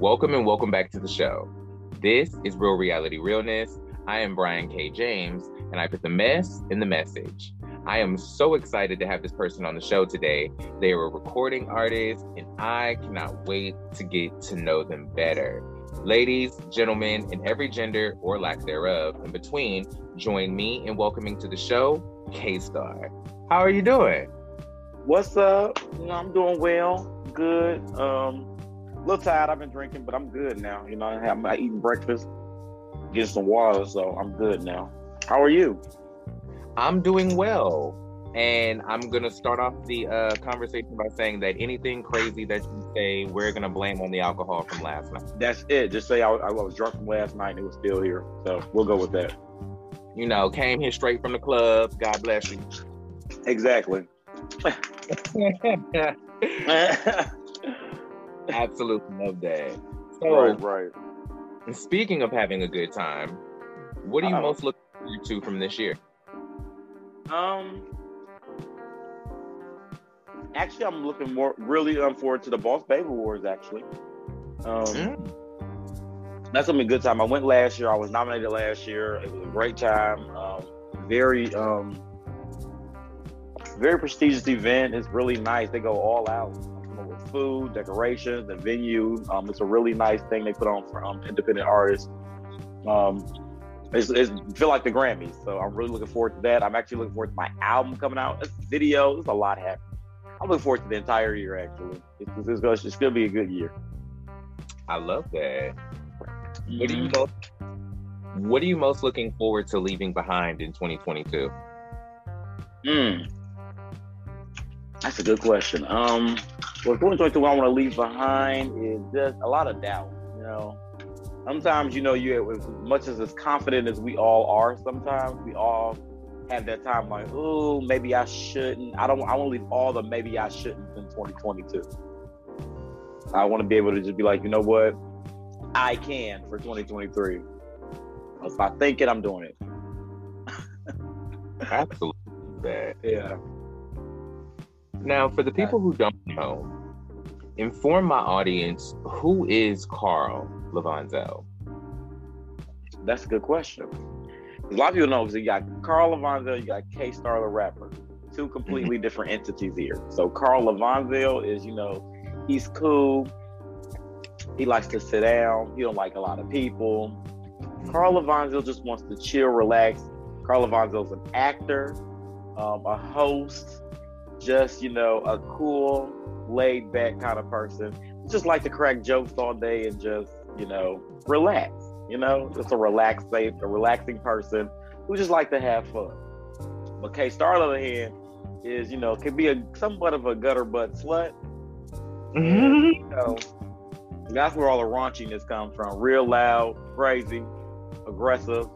Welcome and welcome back to the show. This is Real Reality Realness. I am Brian K. James, and I put the mess in the message. I am so excited to have this person on the show today. They are a recording artist, and I cannot wait to get to know them better. Ladies, gentlemen, and every gender or lack thereof in between, join me in welcoming to the show K Star. How are you doing? What's up? You know, I'm doing well, good. Um, a little tired. I've been drinking, but I'm good now. You know, I'm eating breakfast, getting some water, so I'm good now. How are you? I'm doing well. And I'm gonna start off the uh, conversation by saying that anything crazy that you say, we're gonna blame on the alcohol from last night. That's it. Just say I, I was drunk from last night and it was still here. So we'll go with that. You know, came here straight from the club. God bless you. Exactly. Absolutely love that. So, right, right. Speaking of having a good time, what are you Uh-oh. most looking forward to from this year? Um, actually, I'm looking more really um, forward to the Boss Baby Awards. Actually, um, Mm. that's gonna be a good time. I went last year. I was nominated last year. It was a great time. Um, very, um, very prestigious event. It's really nice. They go all out you know, with food, decorations, the venue. Um, it's a really nice thing they put on for um, independent artists. Um, it's, it's feel like the Grammys, so I'm really looking forward to that. I'm actually looking forward to my album coming out. It's video. There's a lot happening. I'm looking forward to the entire year. Actually, it's, it's, it's, gonna, it's gonna be a good year. I love that. What are you Mm-hmm. most What are you most looking forward to leaving behind in 2022? Mm. That's a good question. Um, well, 2022, I want to leave behind is just a lot of doubt. You know, sometimes you know you as much as as confident as we all are. Sometimes we all have that time like, oh, maybe I shouldn't. I don't. I want to leave all the maybe I shouldn't in 2022. I want to be able to just be like, you know what, I can for 2023. If I think it, I'm doing it. Absolutely. That. Yeah. Now, for the people who don't know, inform my audience who is Carl Lavanzo? That's a good question. A lot of people know because you got Carl Lavanzel, you got K Star the rapper, two completely different entities here. So Carl Lavanzel is, you know, he's cool. He likes to sit down. He don't like a lot of people. Carl Lavanzel just wants to chill, relax. Carl Lavanzel's an actor, um, a host, just you know, a cool, laid back kind of person. Just like to crack jokes all day and just you know relax. You know, just a relaxed, safe, a relaxing person who just like to have fun. But K Star, on the other hand, is you know can be a somewhat of a gutter butt slut. Mm-hmm. And, you know, that's where all the raunchiness comes from. Real loud, crazy, aggressive,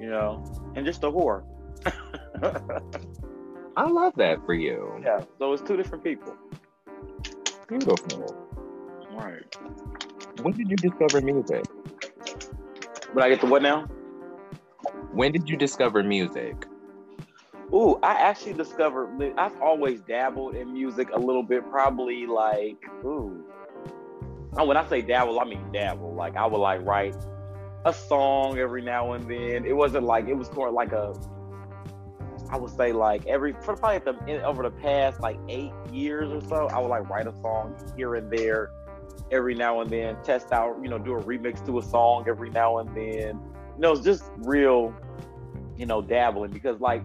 you know, and just a whore. I love that for you. yeah. So it's two different people. Beautiful. Right. When did you discover music? When I get to what now? When did you discover music? Ooh, I actually discovered. I've always dabbled in music a little bit. Probably like, ooh. Oh, when I say dabble, I mean dabble. Like I would like write a song every now and then. It wasn't like it was more like a I would say like every for probably the, over the past like eight years or so, I would like write a song here and there, every now and then, test out, you know, do a remix to a song every now and then. You know, it's just real, you know, dabbling because like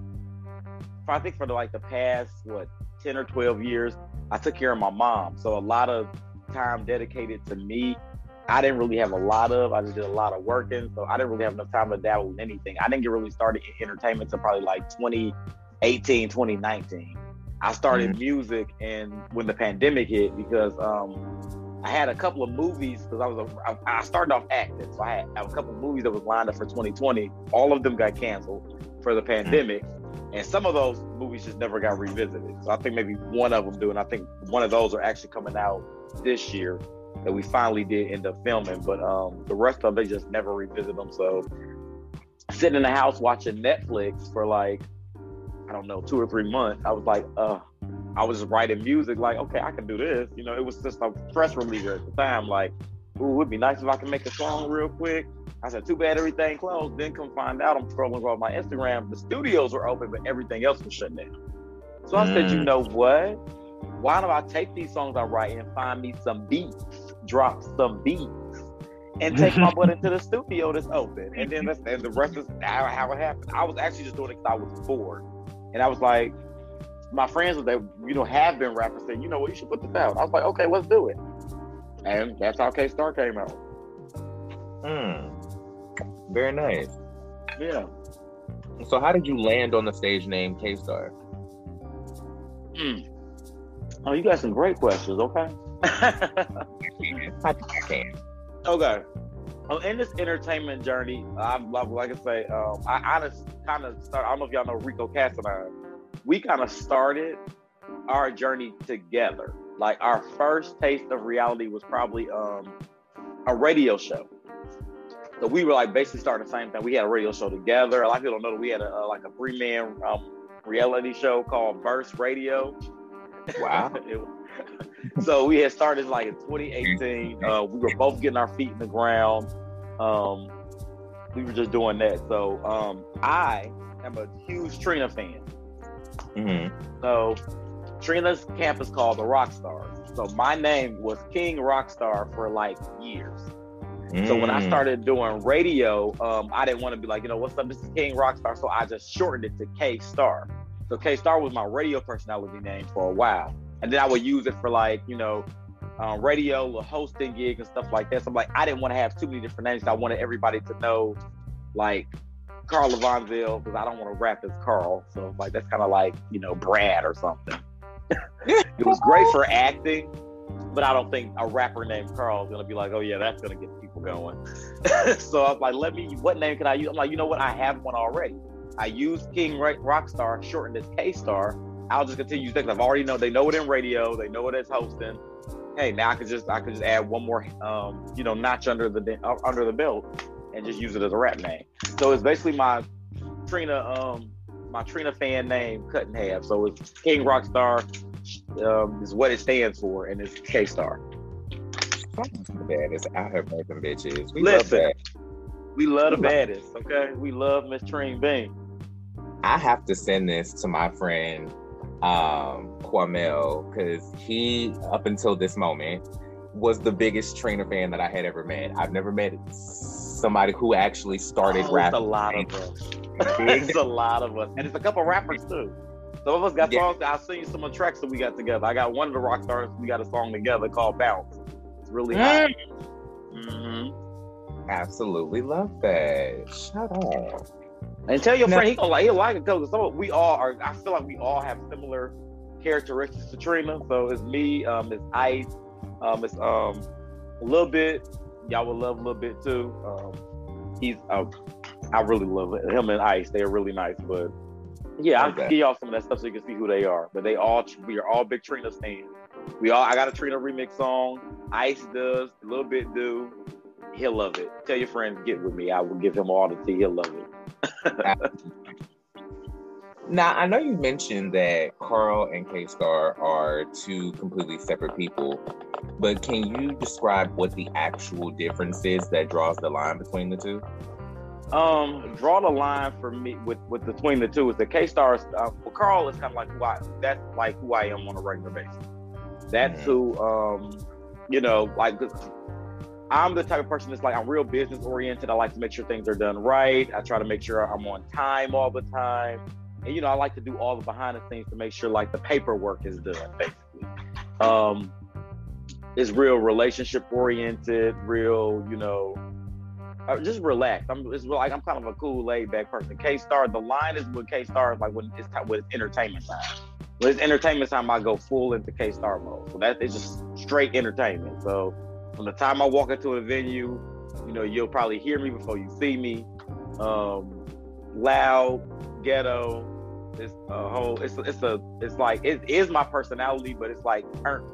I think for the, like the past what ten or twelve years, I took care of my mom, so a lot of time dedicated to me I didn't really have a lot of. I just did a lot of working, so I didn't really have enough time to dabble in anything. I didn't get really started in entertainment until probably like 2018, 2019. I started mm-hmm. music and when the pandemic hit because um, I had a couple of movies because I was a, I, I started off acting, so I had, I had, a couple of movies that was lined up for 2020. All of them got canceled for the mm-hmm. pandemic, mm-hmm. and some of those movies just never got revisited. So I think maybe one of them do, and I think one of those are actually coming out this year that we finally did end up filming. But um, the rest of they just never revisit them. So sitting in the house watching Netflix for like I don't know two or three months, I was like, uh, I was just writing music. Like, okay, I can do this. You know, it was just a stress reliever at the time. Like, ooh, it'd be nice if I could make a song real quick. I said, too bad everything closed. Then come find out, I'm scrolling across my Instagram. The studios were open, but everything else was shut down. So I mm. said, you mm. know what? Why don't I take these songs I write and find me some beats drop some beats and take my butt into the studio that's open. And then that's and the rest is how, how it happened. I was actually just doing it because I was bored. And I was like, my friends that you know have been rappers saying, you know what, you should put this out. I was like, okay, let's do it. And that's how K Star came out. Hmm. Very nice. Yeah. So how did you land on the stage name K Star? Hmm. Oh, you got some great questions, okay? I can. Okay. Well, in this entertainment journey, I've like I say, um, I honestly kind of start. I don't know if y'all know Rico Casanine. We kind of started our journey together. Like our first taste of reality was probably um, a radio show. So we were like basically starting the same thing. We had a radio show together. A lot of people don't know that we had a, a like a three man um, reality show called Burst Radio. Wow. it, so we had started like in 2018. Uh, we were both getting our feet in the ground. Um, we were just doing that. So um, I am a huge Trina fan. Mm-hmm. So Trina's camp is called the Rockstars. So my name was King Rockstar for like years. Mm. So when I mm. started doing radio, um, I didn't want to be like, you know, what's up? This is King Rockstar. So I just shortened it to K Star. So K Star was my radio personality name for a while and then I would use it for like you know um, radio or hosting gigs and stuff like that. So I'm like, I didn't want to have too many different names. I wanted everybody to know like Carl Levonville because I don't want to rap as Carl. So like that's kind of like you know Brad or something. it was great for acting, but I don't think a rapper named Carl is gonna be like, oh yeah, that's gonna get people going. so I was like, let me, what name can I use? I'm like, you know what? I have one already. I use King Rockstar, shortened as K Star, I'll just continue because I've already know they know it in radio, they know it as hosting. Hey, now I could just I could just add one more um, you know notch under the uh, under the belt and just use it as a rap name. So it's basically my Trina um my Trina fan name cut in half. So it's King Rockstar um, is what it stands for, and it's K Star. The baddest out here making bitches. We Listen, love we love the baddest. Okay, we love Miss Trina Bean. I have to send this to my friend um, Tramel because he, up until this moment, was the biggest Trina fan that I had ever met. I've never met somebody who actually started oh, rapping. a lot of us. it's a lot of us, and it's a couple rappers too. Some of us got yeah. songs. I've seen some of the tracks that we got together. I got one of the rock stars. We got a song together called "Bounce." It's really hot. Mm-hmm. Absolutely love that. Shut up. And tell your friend he gonna like he'll like it because some we all are. I feel like we all have similar characteristics to Trina. So it's me, um, it's Ice, um, it's um, a little bit. Y'all will love a little bit too. Um, he's uh, I really love it. him and Ice. They are really nice, but yeah, I'll okay. give y'all some of that stuff so you can see who they are. But they all we are all big Trina fans. We all I got a Trina remix song. Ice does a little bit do. He'll love it. Tell your friends get with me. I will give him all the tea. He'll love it now, I know you mentioned that Carl and K Star are two completely separate people. but can you describe what the actual difference is that draws the line between the two? Um, draw the line for me with with between the two is the K stars. Uh, well, Carl is kind of like who I. That's like who I am on a regular basis. That's mm-hmm. who. Um, you know, like I'm the type of person that's like I'm real business oriented. I like to make sure things are done right. I try to make sure I'm on time all the time. And you know, I like to do all the behind the scenes to make sure like the paperwork is done, basically. Um it's real relationship oriented, real, you know, uh, just relaxed. I'm it's like I'm kind of a cool, laid back person. K Star, the line is with K Star like when it's when it's entertainment time. When it's entertainment time, I go full into K Star mode. So that is just straight entertainment. So from the time I walk into a venue, you know, you'll probably hear me before you see me. Um, loud, ghetto. It's a whole. It's it's a. It's like it is my personality, but it's like turned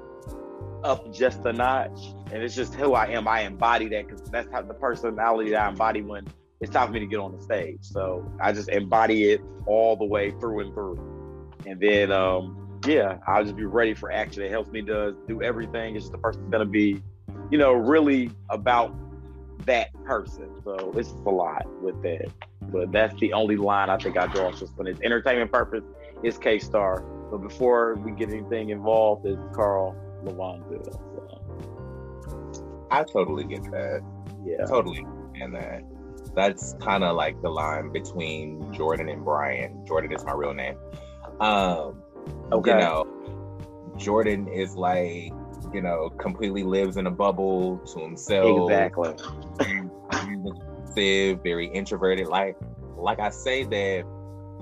up just a notch, and it's just who I am. I embody that because that's how the personality that I embody when it's time for me to get on the stage. So I just embody it all the way through and through, and then um, yeah, I'll just be ready for action. It helps me to do everything. It's just the person's gonna be you know, really about that person. So it's a lot with that. But that's the only line I think I draw. Just when it's entertainment purpose, it's K Star. But before we get anything involved, it's Carl Lavanzil. So. I totally get that. Yeah. Totally and that. That's kind of like the line between Jordan and Brian. Jordan is my real name. Um, okay. You know, Jordan is like you know, completely lives in a bubble to himself. Exactly. very introverted. Like, like I say that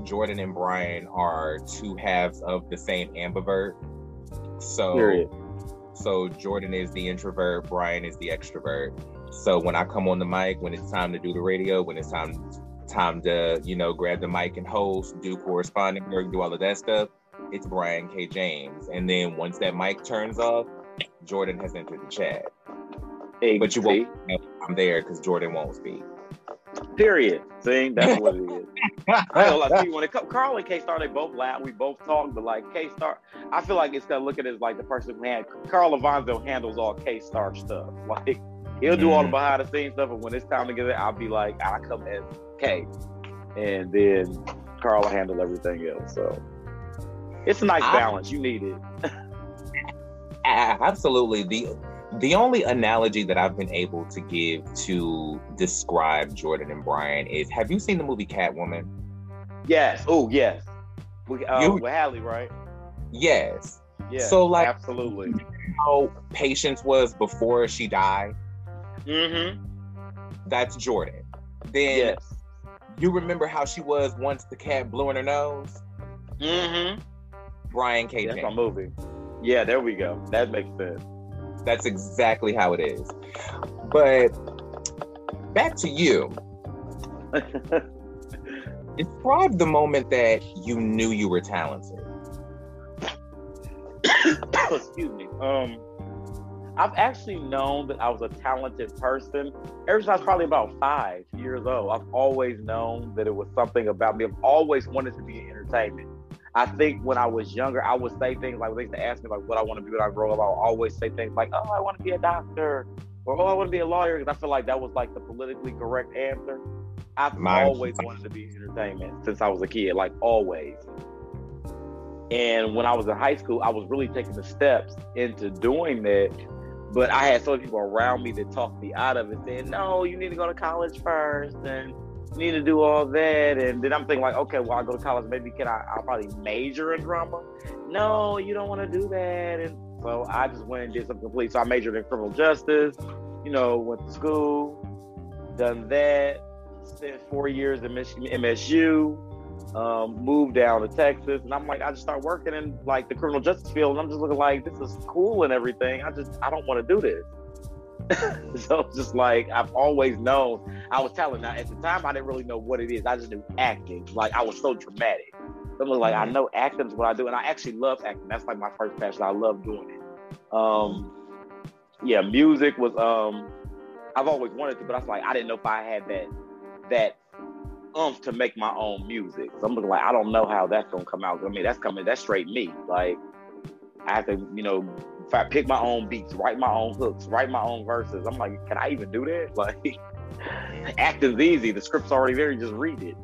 Jordan and Brian are two halves of the same ambivert. So, Period. so Jordan is the introvert, Brian is the extrovert. So when I come on the mic, when it's time to do the radio, when it's time time to you know grab the mic and host, do corresponding work, do all of that stuff, it's Brian K. James. And then once that mic turns off, Jordan has entered the chat. Hey, but you won't I'm there because Jordan won't speak. Period. See, that's what it is. I like, see, when it comes, Carl and K Star, they both laugh. We both talk, but like K Star, I feel like it's gonna look at it as like the person who had Carl Lavanzo handles all K Star stuff. Like he'll do mm. all the mm. behind the scenes stuff, but when it's time to get it, I'll be like, I come as K, and then Carl will handle everything else. So it's a nice I, balance. You need it. absolutely the the only analogy that I've been able to give to describe Jordan and Brian is have you seen the movie Catwoman? Yes. Oh, yes. We, uh, you, with Halle, right? Yes. Yeah. So, like, absolutely. How Patience was before she died. Mm-hmm. That's Jordan. Then yes. you remember how she was once the cat blew in her nose? Mm-hmm. Brian K. That's my movie. Yeah, there we go. That makes sense. That's exactly how it is. But back to you. Describe the moment that you knew you were talented. Excuse me. Um, I've actually known that I was a talented person ever since I was probably about five years old. I've always known that it was something about me. I've always wanted to be in entertainment. I think when I was younger, I would say things like they used to ask me like what I want to be when I grow up. I would always say things like, "Oh, I want to be a doctor," or "Oh, I want to be a lawyer," because I feel like that was like the politically correct answer. I've Mine. always wanted to be entertainment since I was a kid, like always. And when I was in high school, I was really taking the steps into doing that. But I had so many people around me that talked me out of it, saying, "No, you need to go to college first, and need to do all that. And then I'm thinking like, okay, well, I go to college. Maybe can I? I'll probably major in drama. No, you don't want to do that. And so I just went and did something complete. So I majored in criminal justice. You know, went to school, done that. Spent four years in Michigan MSU. Um, moved down to Texas, and I'm like, I just start working in like the criminal justice field, and I'm just looking like this is cool and everything. I just I don't want to do this. so it's just like I've always known I was telling now at the time I didn't really know what it is. I just knew acting. Like I was so dramatic. So I'm like, I mm-hmm. know acting is what I do, and I actually love acting. That's like my first passion. I love doing it. Um, yeah, music was um, I've always wanted to, but I was like, I didn't know if I had that that umph to make my own music. So I'm like, I don't know how that's gonna come out. I mean, that's coming, that's straight me. Like I have to, you know, if I pick my own beats, write my own hooks, write my own verses. I'm like, can I even do that? Like, acting's easy. The script's already there. You just read it.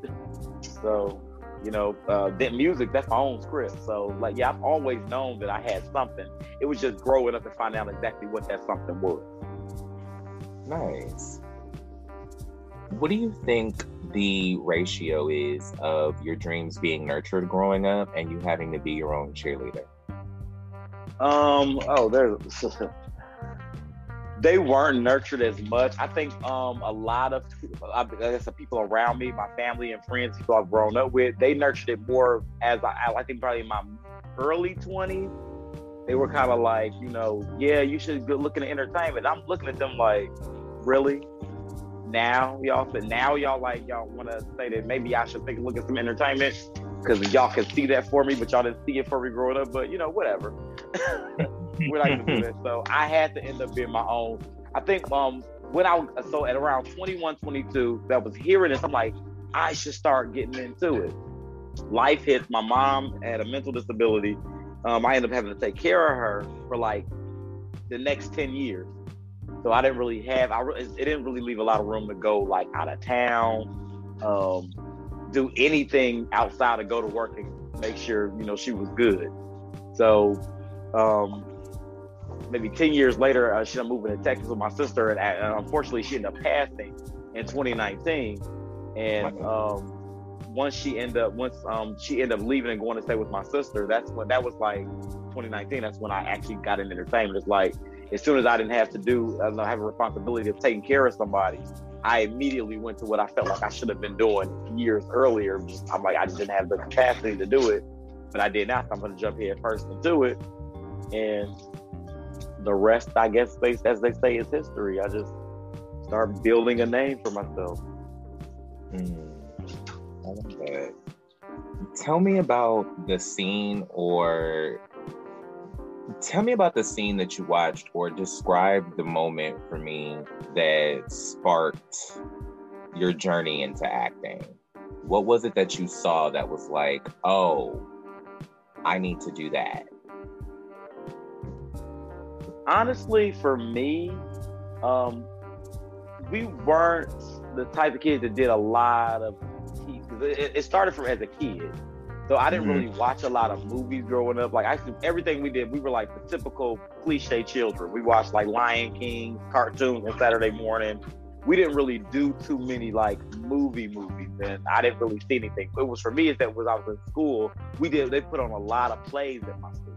So, you know, uh, that music, that's my own script. So, like, yeah, I've always known that I had something. It was just growing up and finding out exactly what that something was. Nice. What do you think the ratio is of your dreams being nurtured growing up and you having to be your own cheerleader? Um. Oh, there's. they weren't nurtured as much. I think um a lot of I guess the people around me, my family and friends, people I've grown up with, they nurtured it more as I, I think probably in my early twenties. They were kind of like, you know, yeah, you should look at entertainment. I'm looking at them like, really? Now y'all said now y'all like y'all want to say that maybe I should take a look at some entertainment because y'all can see that for me, but y'all didn't see it for me growing up. But you know, whatever. We're not gonna do that. So I had to end up being my own. I think um when I so at around 21, 22, that was hearing this, I'm like, I should start getting into it. Life hits. My mom had a mental disability. Um, I ended up having to take care of her for like the next 10 years. So I didn't really have, I it didn't really leave a lot of room to go like out of town, um, do anything outside of go to work and make sure, you know, she was good. So um, maybe 10 years later, uh, she ended up moving to Texas with my sister. And, uh, unfortunately, she ended up passing in 2019. And um, once she ended up, once um, she ended up leaving and going to stay with my sister, that's when that was like 2019. That's when I actually got into entertainment. It's like, as soon as I didn't have to do, I don't have a responsibility of taking care of somebody, I immediately went to what I felt like I should have been doing years earlier. Just, I'm like, I just didn't have the capacity to do it, but I did now. So I'm going to jump head first and do it, and the rest, I guess, as they say, is history. I just start building a name for myself. Mm. Tell me about the scene or tell me about the scene that you watched or describe the moment for me that sparked your journey into acting. What was it that you saw that was like, oh, I need to do that? Honestly, for me, um, we weren't the type of kids that did a lot of it, it started from as a kid so I didn't mm-hmm. really watch a lot of movies growing up. Like I everything we did, we were like the typical cliche children. We watched like Lion King cartoons on Saturday morning. We didn't really do too many like movie movies, and I didn't really see anything. It was for me is that when I was in school, we did they put on a lot of plays at my school,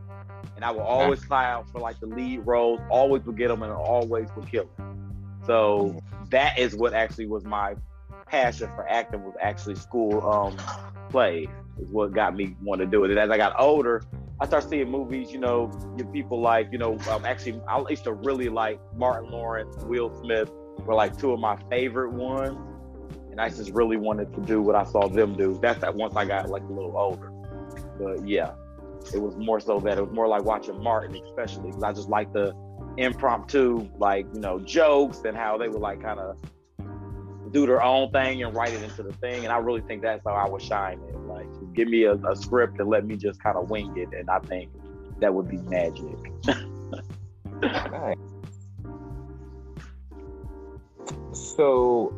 and I would always fly out for like the lead roles. Always would get them, and always would kill them. So mm-hmm. that is what actually was my passion for acting was actually school um, is what got me want to do it. And as I got older, I started seeing movies, you know, people like, you know, um, actually, I used to really like Martin Lawrence, Will Smith were like two of my favorite ones. And I just really wanted to do what I saw them do. That's that once I got like a little older. But yeah, it was more so that it was more like watching Martin, especially because I just like the impromptu, like, you know, jokes and how they would like kind of do their own thing and write it into the thing. And I really think that's how I would shine it. Like, give me a, a script and let me just kind of wing it. And I think that would be magic. nice. So,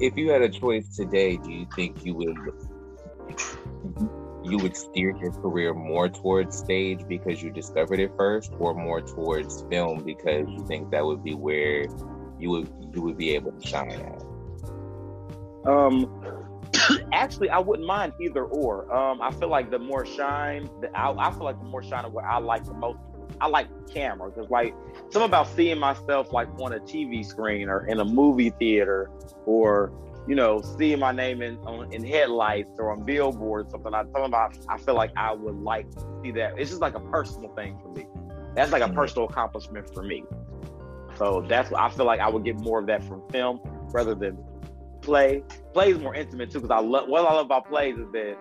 if you had a choice today, do you think you would you would steer your career more towards stage because you discovered it first, or more towards film because you think that would be where you would you would be able to shine at? Um, actually, I wouldn't mind either or. Um, I feel like the more shine, the, I, I feel like the more shine of what I like the most. I like camera because like something about seeing myself like on a TV screen or in a movie theater or you know seeing my name in on, in headlights or on billboards something. I something about I feel like I would like to see that. It's just like a personal thing for me. That's like a mm-hmm. personal accomplishment for me. So that's what I feel like I would get more of that from film rather than play. Play is more intimate too, because I love what I love about plays is that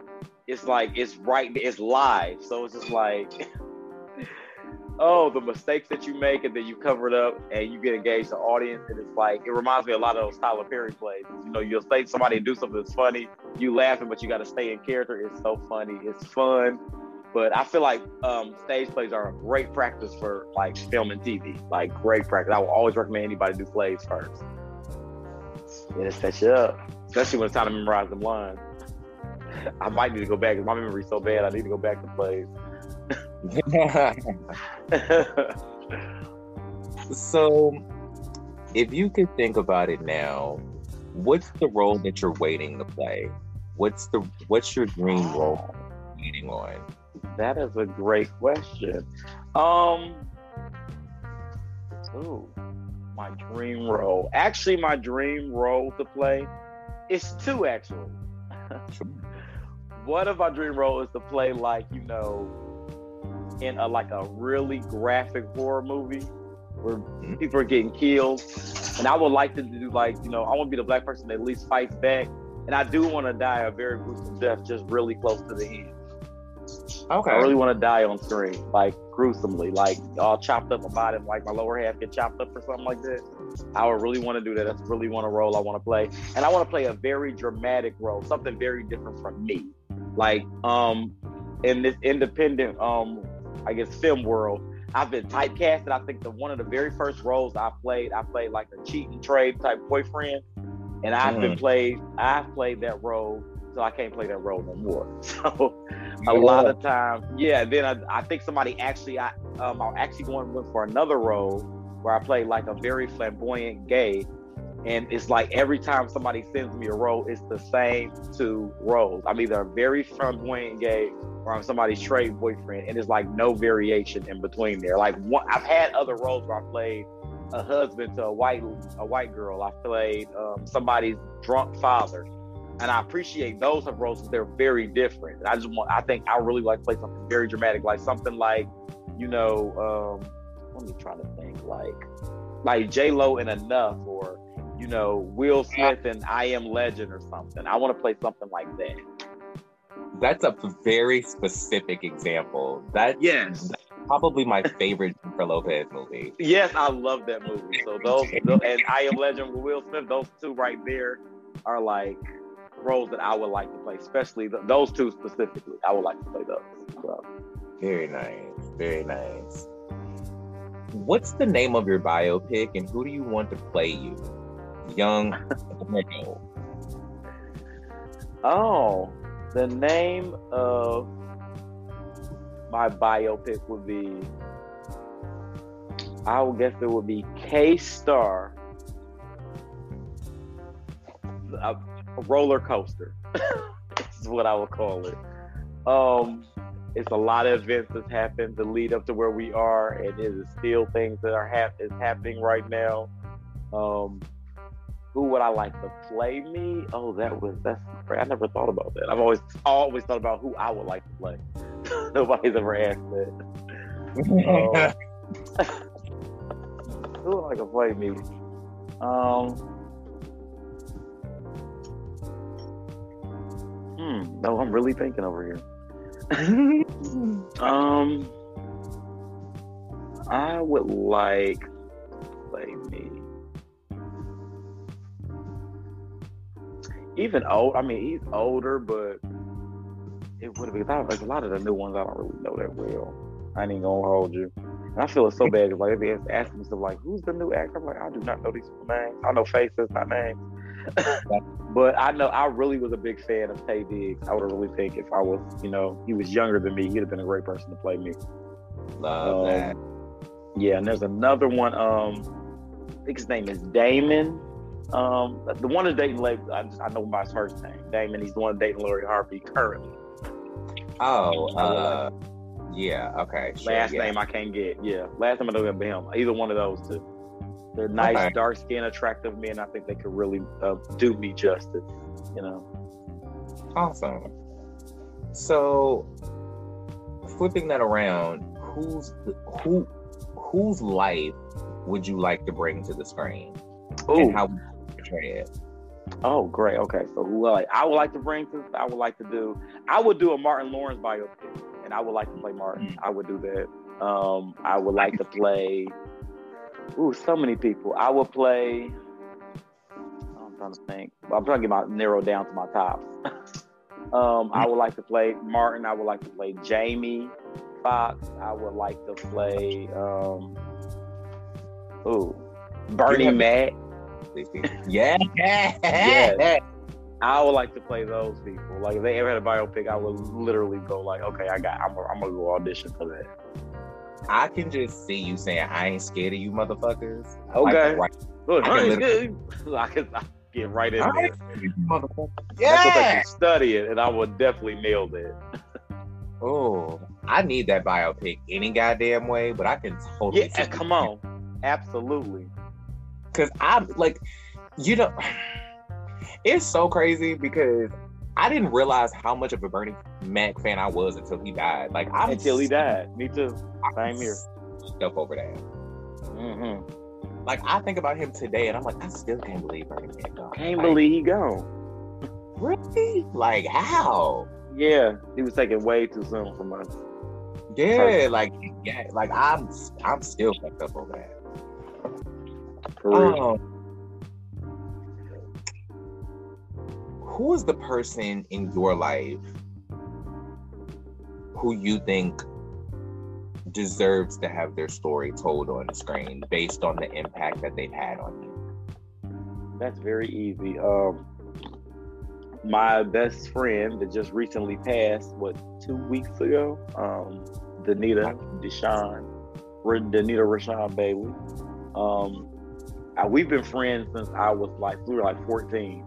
it's like it's right, it's live. So it's just like, oh, the mistakes that you make and then you cover it up and you get engaged the audience. And it's like it reminds me a lot of those Tyler Perry plays. You know, you'll say somebody do something that's funny, you laughing, but you got to stay in character. It's so funny. It's fun. But I feel like um, stage plays are a great practice for like film and TV. Like great practice. I will always recommend anybody do plays first. It'll set you up, especially when it's time to memorize them lines. I might need to go back because my memory's so bad. I need to go back to plays. so, if you could think about it now, what's the role that you're waiting to play? What's the what's your dream role waiting on? That is a great question. Um, ooh, my dream role. Actually, my dream role to play is two. Actually, one of my dream role is to play like you know, in a like a really graphic horror movie where people are getting killed, and I would like to do like you know, I want to be the black person that at least fights back, and I do want to die a very gruesome death, just really close to the end. Okay. I really want to die on screen, like gruesomely, like all chopped up about it, like my lower half get chopped up or something like that. I would really want to do that. That's really want a role I want to play, and I want to play a very dramatic role, something very different from me. Like um, in this independent um, I guess film world, I've been typecasted. I think the one of the very first roles I played, I played like a cheat and trade type boyfriend, and I've mm. been played. I've played that role so I can't play that role no more. So a lot of times, yeah. Then I, I think somebody actually, I um, I'm actually going look for another role where I play like a very flamboyant gay, and it's like every time somebody sends me a role, it's the same two roles. I'm either a very flamboyant gay or I'm somebody's trade boyfriend, and it's like no variation in between there. Like one, I've had other roles where I played a husband to a white a white girl. I played um, somebody's drunk father and I appreciate those have roles they're very different. And I just want I think I really like to play something very dramatic, like something like, you know, um, let me try to think like like J Lo and Enough or you know, Will Smith and I Am Legend or something. I want to play something like that. That's a very specific example. That yes. That's probably my favorite Jennifer Lopez movie. Yes, I love that movie. So those, those and I Am Legend with Will Smith, those two right there are like roles that I would like to play, especially those two specifically. I would like to play those. So. Very nice. Very nice. What's the name of your biopic and who do you want to play you? Young or old? Oh, the name of my biopic would be, I would guess it would be K Star. Uh, A roller coaster. is what I would call it. Um, it's a lot of events that's happened to lead up to where we are, and it is still things that are hap- is happening right now. Um, who would I like to play me? Oh, that was that's I never thought about that. I've always always thought about who I would like to play. Nobody's ever asked that. um, who would like to play me? Um, Hmm. No, I'm really thinking over here. um, I would like play me. Even old. I mean, he's older, but it would have been like a lot of the new ones. I don't really know that well. I ain't gonna hold you. And I feel so bad because like they asking me stuff like, "Who's the new actor?" I'm like, I do not know these names. I know faces, not names. But I know I really was a big fan of Taye Diggs. I would have really think if I was, you know, he was younger than me, he'd have been a great person to play me. Love um, that. Yeah, and there's another one. Um, I think his name is Damson. Um, the one is dating Lady. I, just, I know my first name, Damson. He's the one dating Lori Harvey currently. Oh, uh, yeah. Okay. Sure, last yeah. name I can't get. Yeah, last name I know him. Either one of those two. They're nice, okay. dark skinned, attractive men. I think they could really uh, do me justice. You know. Awesome. So, flipping that around, who's who whose life would you like to bring to the screen, Ooh. and how would you portray it? Oh, great. Okay, so who I, I would like to bring to, I would like to do, I would do a Martin Lawrence biopic, and I would like to play Martin. Mm. I would do that. Um, I would like to play Ooh, so many people. I would play. I'm trying to think. I'm trying to get my narrow down to my top. Um, I would like to play Martin. I would like to play Jamie Foxx. I would like to play um, ooh, Bernie Mac. yeah. yeah. I would like to play those people. Like if they ever had a biopic, I would literally go like, okay, I got, I'm, I'm gonna go audition for that. I can just see you saying, "I ain't scared of you, motherfuckers." Okay. Like, Look, I I, can I can I get right in I there. ain't scared you, motherfuckers. That's what they Yeah. can study it, and I would definitely nail that. Oh, I need that biopic any goddamn way, but I can totally. Yeah, come on, absolutely. because I'm like, you know, it's so crazy because I didn't realize how much of a Bernie Mac fan I was until he died. Like I'm Until he died, me too. Same here. Stuff over that. Mm-hmm. Like I think about him today, and I'm like, I still can't believe Bernie Mac. gone. Can't Like, believe he gone. really. Like how? Yeah, he was taken way too soon from us. Yeah, Perfect. like yeah, like I'm I'm still fucked up over that. For real. Um, who is the person in your life who you think deserves to have their story told on the screen based on the impact that they've had on you? That's very easy. Um, my best friend that just recently passed, what two weeks ago, um, Danita Deshawn, Danita Rashawn Bailey. Um, I, we've been friends since I was like we were like 14,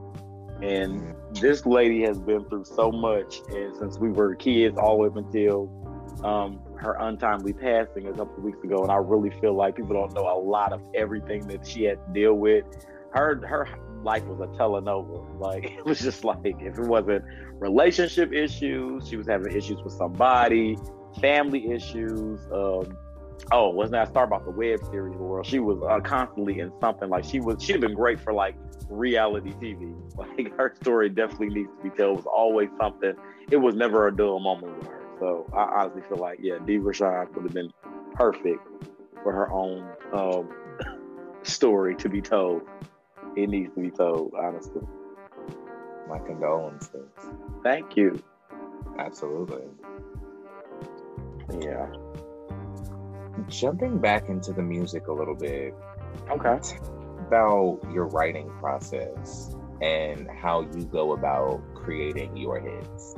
and this lady has been through so much, and since we were kids all up until um, her untimely passing a couple weeks ago, and I really feel like people don't know a lot of everything that she had to deal with. Her her life was a telenova. Like it was just like if it wasn't relationship issues, she was having issues with somebody, family issues. Um, oh, wasn't that I start about the web series world? She was uh, constantly in something. Like she was, she'd been great for like reality TV. Like her story definitely needs to be told. It was always something. It was never a dull moment with her. So I honestly feel like yeah, Dee Rashawn would have been perfect for her own um, story to be told. It needs to be told, honestly. My condolences. Thank you. Absolutely. Yeah. Jumping back into the music a little bit Okay. about your writing process and how you go about creating your hits.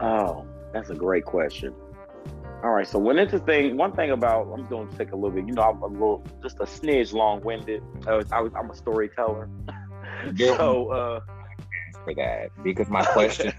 Oh, that's a great question. All right, so when it's a thing, one thing about I'm going to take a little bit. You know, I'm a little just a smidge long-winded. I was, I was I'm a storyteller, so uh, for that because my question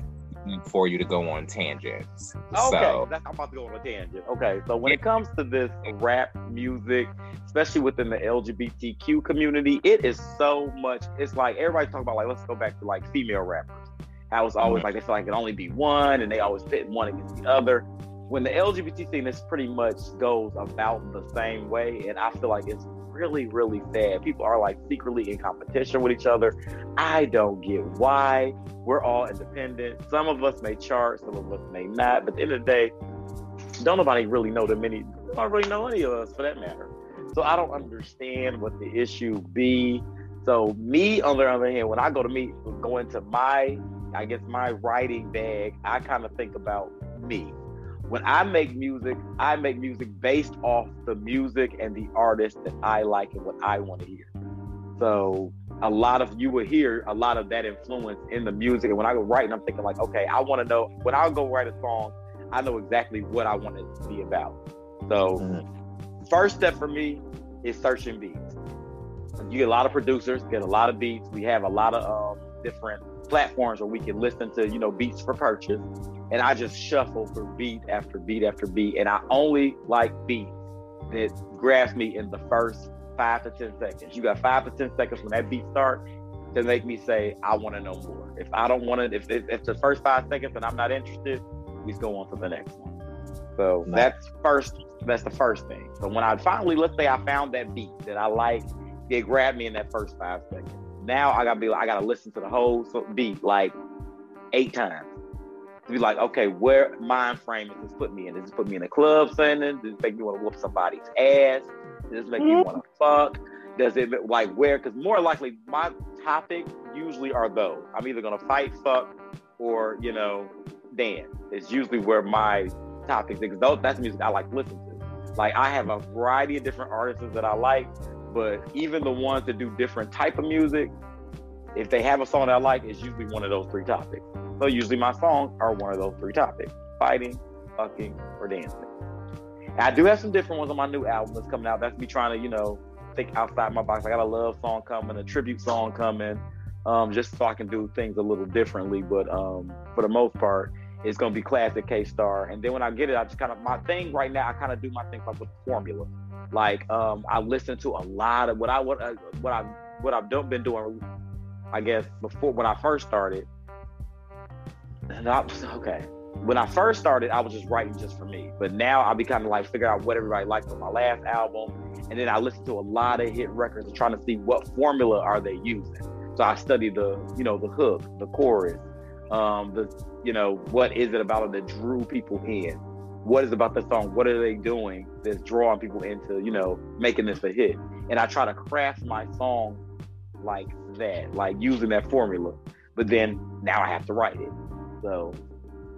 for you to go on tangents. okay, So that's, I'm about to go on a tangent. Okay, so when it comes to this rap music, especially within the LGBTQ community, it is so much. It's like everybody's talking about like let's go back to like female rappers. How it's always mm-hmm. like they feel like it can only be one, and they always pit one against the other. When the LGBT thing, is pretty much goes about the same way, and I feel like it's really, really sad. People are like secretly in competition with each other. I don't get why. We're all independent. Some of us may chart, some of us may not. But at the end of the day, don't nobody really know the many. Don't really know any of us for that matter. So I don't understand what the issue be. So me, on the other hand, when I go to meet, go into my, I guess my writing bag, I kind of think about me. When I make music, I make music based off the music and the artist that I like and what I want to hear. So a lot of you will hear a lot of that influence in the music. And when I go writing, I'm thinking like, okay, I want to know when I go write a song, I know exactly what I want it to be about. So Mhm. first step for me is searching beats. You get a lot of producers, get a lot of beats. We have a lot of um, different platforms where we can listen to, you know, beats for purchase. And I just shuffle for beat after beat after beat. And I only like beats that grabs me in the first five to 10 seconds. You got five to 10 seconds when that beat starts to make me say, I want to know more. If I don't want to, if, if, if the first five seconds and I'm not interested, we go on to the next one. So Nice. that's first, that's the first thing. So when I finally, let's say I found that beat that I like, it grabbed me in that first five seconds. Now I gotta be like, I gotta listen to the whole beat like eight times to be like, okay, where mind frame is this put me in? Does this put me in a club setting? Does this make me want to whoop somebody's ass? Does this make me mm-hmm. want to fuck? Does it like where? Because more likely, my topic usually are those. I'm either gonna fight, fuck, or you know, dance. It's usually where my topics because that's music I like to listen to. Like I have a variety of different artists that I like, but even the ones that do different type of music, if they have a song that I like, it's usually one of those three topics. So usually my songs are one of those three topics: fighting, fucking, or dancing. And I do have some different ones on my new album that's coming out. That's me trying to, you know, think outside my box. I got a love song coming, a tribute song coming, um, just so I can do things a little differently. But um, for the most part, it's gonna be classic K $tarr. And then when I get it, I just kind of my thing right now. I kind of do my thing like with formula. Like um, I listen to a lot of what I what uh, what I what I've done, been doing. I guess before when I first started. And I, okay, when I first started, I was just writing just for me. But now I be kind of like figure out what everybody liked on my last album, and then I listen to a lot of hit records and trying to see what formula are they using. So I study the, you know, the hook, the chorus, um, the, you know, what is it about it that drew people in? What is about the song? What are they doing that's drawing people into, you know, making this a hit? And I try to craft my song like that, like using that formula. But then now I have to write it. So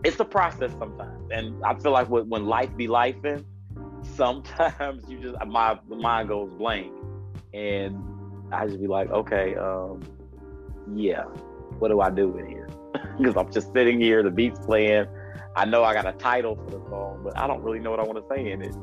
it's a process sometimes, and I feel like when life be life in, sometimes you just my mind goes blank, and I just be like, okay, um, yeah, what do I do in here? Because I'm just sitting here, the beat's playing. I know I got a title for the song, but I don't really know what I want to say in it.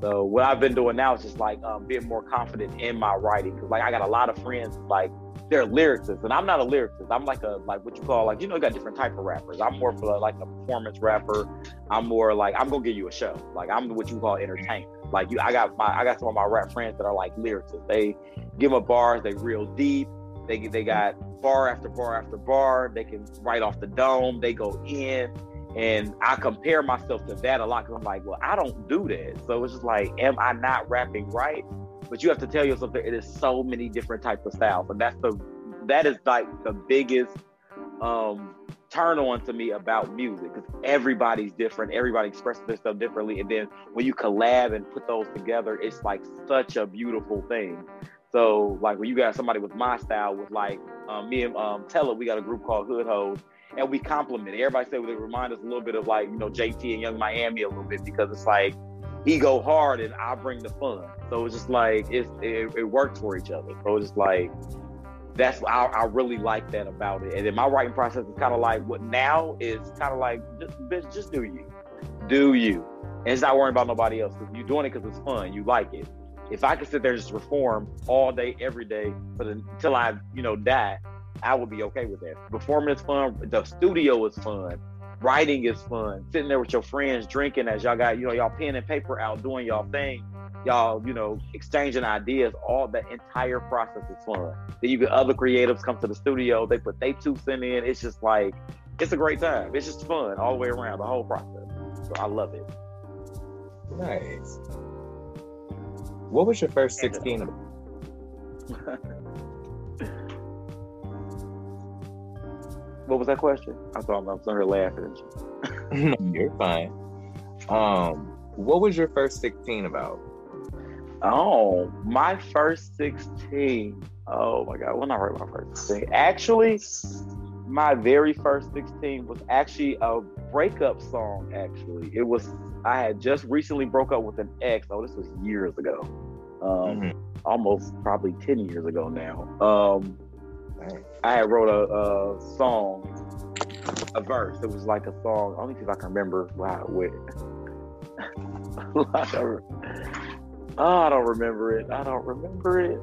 So what I've been doing now is just like um, being more confident in my writing because like I got a lot of friends like they're lyricists and I'm not a lyricist. I'm like a like what you call like you know you got different type of rappers. I'm more for like a performance rapper. I'm more like I'm gonna give you a show. Like I'm what you call entertainer. Like you, I got my I got some of my rap friends that are like lyricists. They give them bars. They real deep. They they got bar after bar after bar. They can write off the dome. They go in and I compare myself to that a lot because I'm like, well, I don't do that. So it's just like, am I not rapping right? But you have to tell yourself that it is so many different types of styles. And that's the that is like the biggest um turn on to me about music because everybody's different. Everybody expresses themselves differently. And then when you collab and put those together, it's like such a beautiful thing. So like when you got somebody with my style with like um, me and um, Tella, we got a group called Hood Hoes and we compliment it. Everybody said well, they remind us a little bit of like, you know, JT and Yung Miami a little bit because it's like he go hard and I bring the fun. So it's just like it's it, it works for each other. So it's just like that's I, I really like that about it. And then my writing process is kind of like what now is kind of like just bitch, just do you, do you, and it's not worrying about nobody else. You're doing it because it's fun. You like it. If I could sit there and just reform all day, every day for the until I you know die, I would be okay with that. Performing is fun. The studio is fun. Writing is fun. Sitting there with your friends, drinking as y'all got, you know, y'all pen and paper out, doing y'all thing. Y'all, you know, exchanging ideas. All the entire process is fun. Then you get other creatives come to the studio. They put they two cent in. It's just like, it's a great time. It's just fun all the way around, the whole process. So I love it. Nice. What was your first uh, 16 what was that question? I thought I was on her laughing. no, you're fine. Um, what was your first 16 about? Oh, my first 16. Oh my God, when I write my first 16. Actually, my very first 16 was actually a breakup song, actually. It was, I had just recently broke up with an ex. Oh, this was years ago. Um, mm-hmm. Almost probably 10 years ago now. Um, I had wrote a, a, song, a verse. It was like a song. Only if I can remember why it went. oh, I don't remember it. I don't remember it.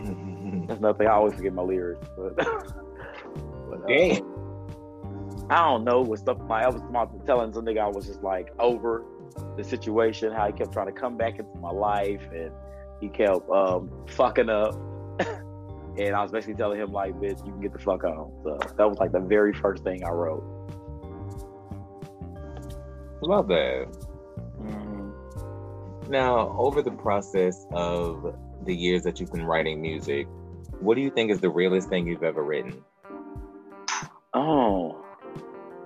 That's nothing. I always forget my lyrics. But, but uh, I don't know. With stuff my I was telling some nigga I was just like over the situation, how he kept trying to come back into my life and he kept um, fucking up and I was basically telling him like, "Bitch, you can get the fuck on." So that was like the very first thing I wrote. Love that. Mm-hmm. Now, over the process of the years that you've been writing music, what do you think is the realest thing you've ever written? Oh,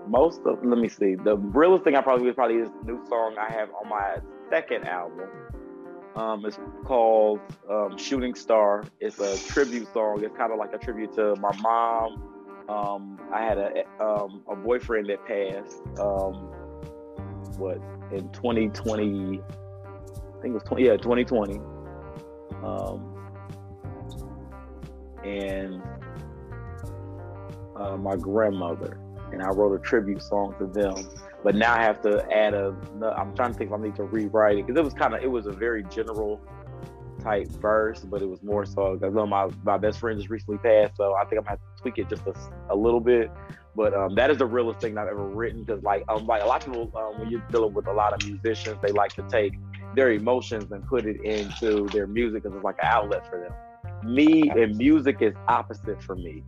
most of let me see. The realest thing I probably would probably is the new song I have on my second album. Um, it's called um, Shooting Star. It's a tribute song. It's kind of like a tribute to my mom, Um, I had a um, a boyfriend that passed. Um, what in 2020? I think it was 20. Yeah, 2020. Um, and uh, my grandmother, and I wrote a tribute song to them. But now I have to add a. I'm trying to think if I need to rewrite it because it was kind of it was a very general type verse, but it was more so because my my best friend just recently passed, so I think I'm gonna have to tweak it just a, a little bit. But um, that is the realest thing I've ever written because like um, like a lot of people um, when you're dealing with a lot of musicians, they like to take their emotions and put it into their music because it's like an outlet for them. Me and music is opposite for me.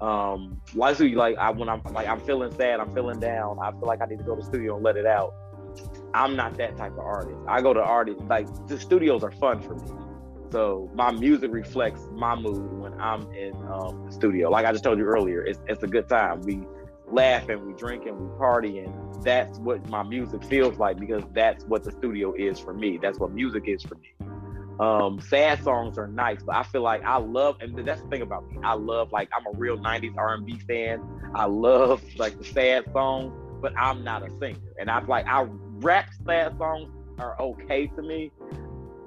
Um, like like I when I'm like I'm feeling sad, I'm feeling down, I feel like I need to go to the studio and let it out. I'm not that type of artist. I go to artists like the studios are fun for me. So my music reflects my mood when I'm in um, the studio. Like I just told you earlier, it's, it's a good time. We laugh and we drink and we party, and that's what my music feels like because that's what the studio is for me. That's what music is for me. Um, sad songs are nice, but I feel like I love, and that's the thing about me. I love like I'm a real '90s R&B fan. I love like the sad songs, but I'm not a singer, and I feel like I rap sad songs are okay to me,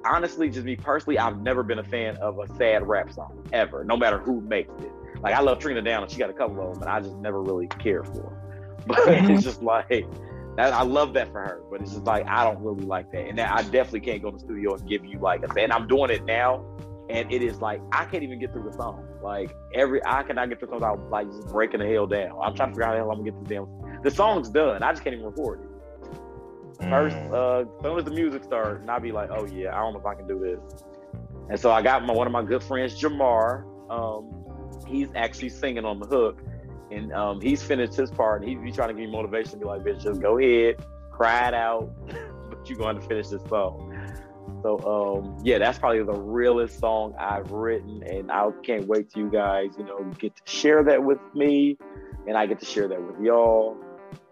honestly, just me personally, I've never been a fan of a sad rap song ever, no matter who makes it. Like I love Trina Down, and she got a couple of them, and I just never really cared for. Them. But it's just like that, I love that for her, but it's just like I don't really like that, and that, I definitely can't go to the studio and give you like a. And I'm doing it now, and it is like I can't even get through the song. Like every I cannot get through the song without like just breaking the hell down. I'm trying to figure out how the hell I'm gonna get the damn. The song's done. I just can't even record it. First, mm. uh, as soon as the music starts, and I'll be like, oh yeah, I don't know if I can do this. And so I got my one of my good friends, Jamar. Um, he's actually singing on the hook, and um, he's finished his part, and he's be trying to give me motivation, to be like, bitch, just go ahead, cry it out, but you're going to finish this song. So um, yeah, that's probably the realest song I've written, and I can't wait to you guys, you know, get to share that with me, and I get to share that with y'all.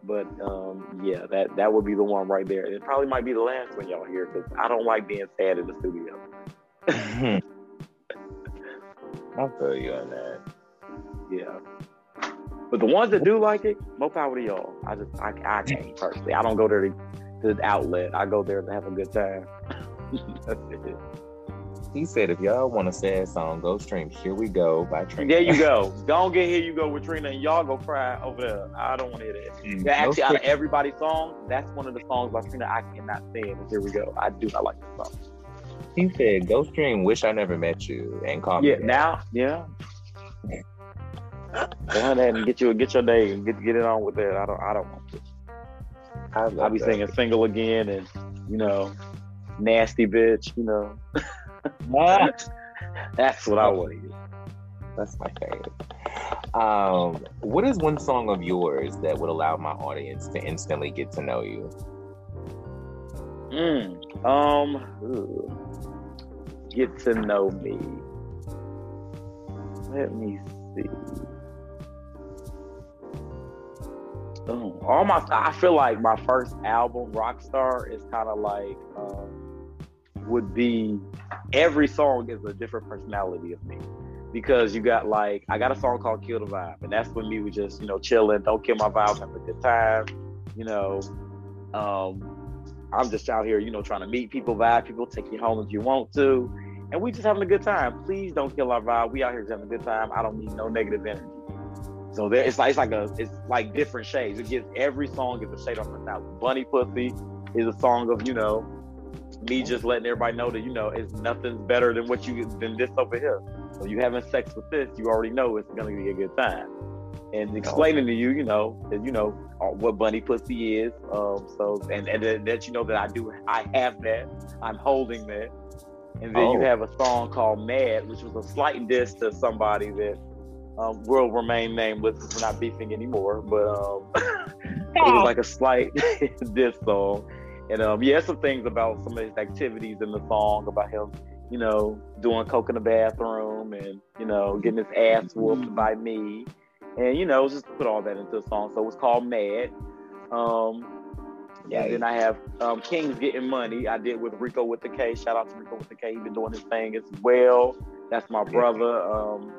But um, yeah, that that would be the one right there. It probably might be the last one y'all hear because I don't like being sad in the studio. I feel you on that. Yeah. But the ones that do like it, more power to y'all. I just I, I can't personally. I don't go there to, to the outlet. I go there to have a good time. That's it. He said, if y'all want to say a sad song, go stream Here We Go by Trina. There you go. Don't get Here You Go with Trina and y'all go cry over there. I don't want to hear that. Mm, yeah, actually, out of everybody's song, that's one of the songs by Trina I cannot stand. Here We Go. I do not like the song. He said, go stream Wish I Never Met You and call yeah, me. Yeah, now, yeah. Go ahead and get you get your day and get get it on with that. I don't I don't want to. I will be that. singing single again and you know, nasty bitch, you know. That's what I want to hear. That's my favorite. Um, what is one song of yours that would allow my audience to instantly get to know you? Mm, um, get to know me. Let me see. Oh, all my I feel like my first album, Rockstar, is kind of like um, would be every song is a different personality of me because you got like I got a song called Kill the Vibe, and that's when me was just you know chilling, don't kill my vibe, have a good time, you know. Um, I'm just out here, you know, trying to meet people, vibe people, take you home if you want to, and we just having a good time. Please don't kill our vibe. We out here just having a good time. I don't need no negative energy. So there, it's like it's like a it's like different shades. It gives every song is a shade on the Bunny Pussy is a song of you know me just letting everybody know that you know it's nothing better than what you than this over here. So you having sex with this, you already know it's gonna be a good time. And explaining to you, you know, that you know uh, what bunny pussy is. Um, so and and that you know that I do, I have that. I'm holding that. And then oh. you have a song called Mad, which was a slight diss to somebody that um, will remain nameless. We're not beefing anymore, but um, it was like a slight diss song. And um, yeah, some things about some of his activities in the song about him, you know, doing coke in the bathroom and you know getting his ass whooped mm-hmm. by me, and you know just put all that into a song. So it was called Mad. Um, yeah. And then I have um, Kings getting money. I did with Rico with the K. Shout out to Rico with the K. He's been doing his thing as well. That's my brother. Um,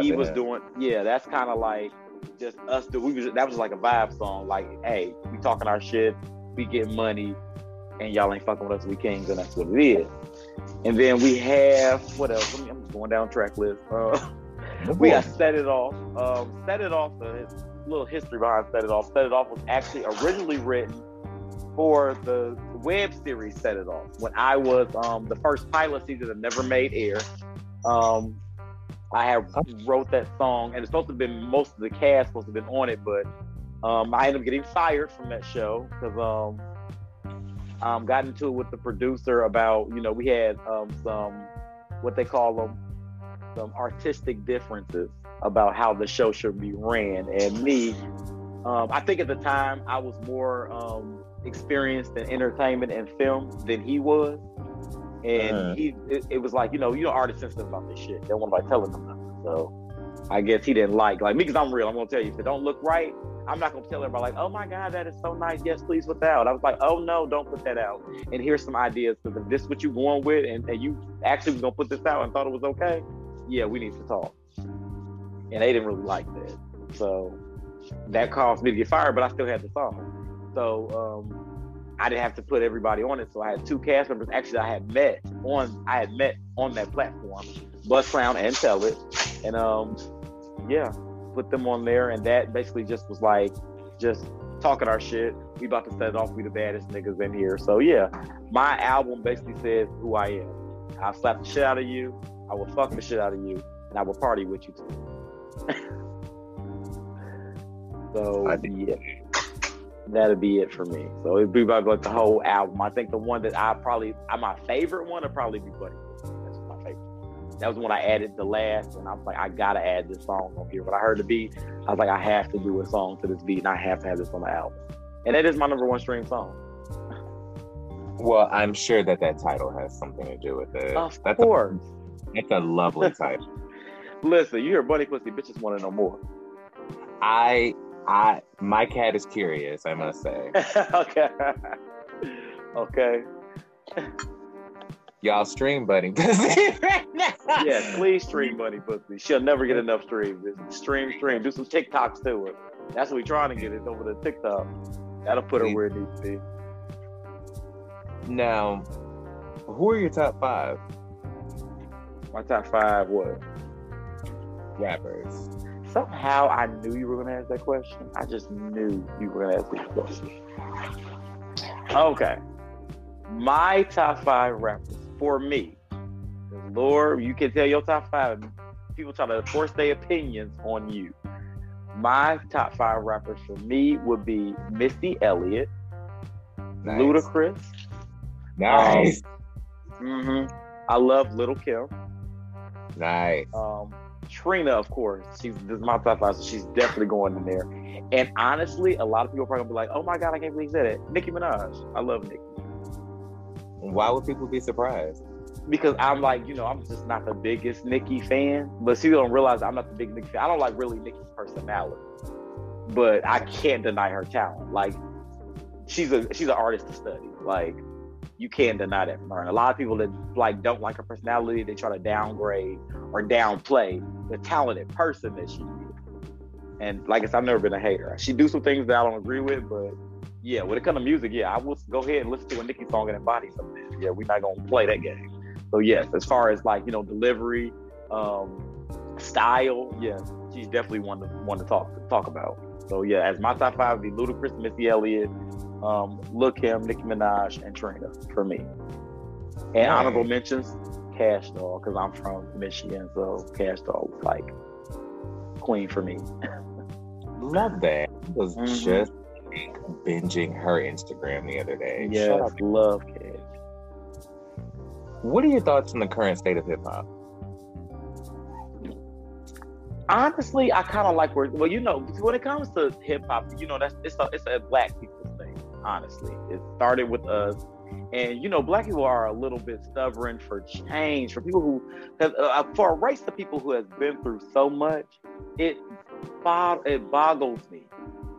he was doing. Yeah, that's kind of like just us. Do we was that was like a vibe song. Like, hey, we talking our shit, we get money, and y'all ain't fucking with us. We kings, and that's what it is. And then we have what else? Me, I'm just going down track list. Uh, we got set it off. Um, set it off. A little history behind set it off. Set it off was actually originally written for the web series Set It Off. When I was um, the first pilot season that never made air, um, I have wrote that song, and it's supposed to have been most of the cast supposed to have been on it, but um, I ended up getting fired from that show because um, um, got into it with the producer about you know we had um, some what they call them some artistic differences about how the show should be ran, and me, um, I think at the time I was more um, experienced in entertainment and film than he was and uh, he it, it, was like you know you know artists sensitive about this shit. They don't want nobody telling them nothing. So I guess he didn't like like me because I'm real. I'm gonna tell you if it don't look right, I'm not gonna tell everybody like, oh my god, that is so nice. Yes, please put that out. I was like, oh no, don't put that out. And here's some ideas because if this is what you're going with, and, and you actually was gonna put this out and thought it was okay, yeah, we need to talk. And they didn't really like that, so that caused me to get fired. But I still had the song. So um, I didn't have to put everybody on it. So I had two cast members. Actually, I had met on I had met on that platform, Buzz Clown and Tell It, and um, yeah, put them on there, and that basically just was like just talking our shit. We about to set it off. We the baddest niggas in here. So yeah, my album basically says who I am. I'll slap the shit out of you. I will fuck the shit out of you, and I will party with you too. so I yeah that'd be it for me. So it'd be about like the whole album. I think the one that I probably uh, my favorite one would probably be Buddy. That's my favorite. That was when I added the last, and I was like, I gotta add this song on here. When I heard the beat, I was like, I have to do a song to this beat, and I have to have this on the album. And that is my number one stream song. Well, I'm sure that that title has something to do with it. Of that's course. A, that's a lovely title. Listen, you hear Bunny Pussy, bitches want to know more. I I my cat is curious, I must say. okay. okay. Y'all stream Bunny Pussy right now. Yeah, please stream Bunny Pussy. She'll never get enough streams. Stream, stream. Do some TikToks to her. That's what we're trying to get is over the TikTok. That'll put her where it needs to be. Now, who are your top five? My top five what? Rappers somehow I knew you were going to ask that question. I just knew you were going to ask this question. Okay. My top five rappers for me. Lord, you can tell your top five. People try to force their opinions on you. My top five rappers for me would be Missy Elliott, nice. Ludacris. Nice. Um, mm-hmm. I love Lil Kim. Nice. Um, Trina, of course, she's this is my top five, so she's definitely going in there. And honestly, a lot of people are probably gonna be like, "Oh my god, I can't believe you said it." Nicki Minaj, I love Nicki. Why would people be surprised? Because I'm like, you know, I'm just not the biggest Nicki fan, but people don't realize I'm not the big Nicki fan. I don't like really Nicki's personality, but I can't deny her talent. Like, she's a she's an artist to study. Like, you can't deny that from her. And a lot of people that like don't like her personality, they try to downgrade or downplay the talented person that she is. And like I said, I've never been a hater. She do some things that I don't agree with, but yeah, when it comes to music, yeah, I will go ahead and listen to a Nicki song and embody something. Yeah, we're not gonna play that game. So yes, as far as like you know delivery, um, style, yeah, she's definitely one to one to talk talk about. So yeah, as my top five would be Ludacris, Missy Elliott, um, Lil Kim, Nicki Minaj, and Trina for me. And honorable mentions, Kash Doll, because I'm from Michigan, so Kash Doll was like queen for me. Love that. I was mm-hmm. just binging her Instagram the other day. Yes, love Kash. What are your thoughts on the current state of hip hop? Honestly, I kind of like where. Well, you know, when it comes to hip hop, you know, that's it's a, it's a black people's thing. Honestly, it started with us and you know, black people are a little bit stubborn for change. For people who have, uh, uh, for a race of people who has been through so much, it it boggles me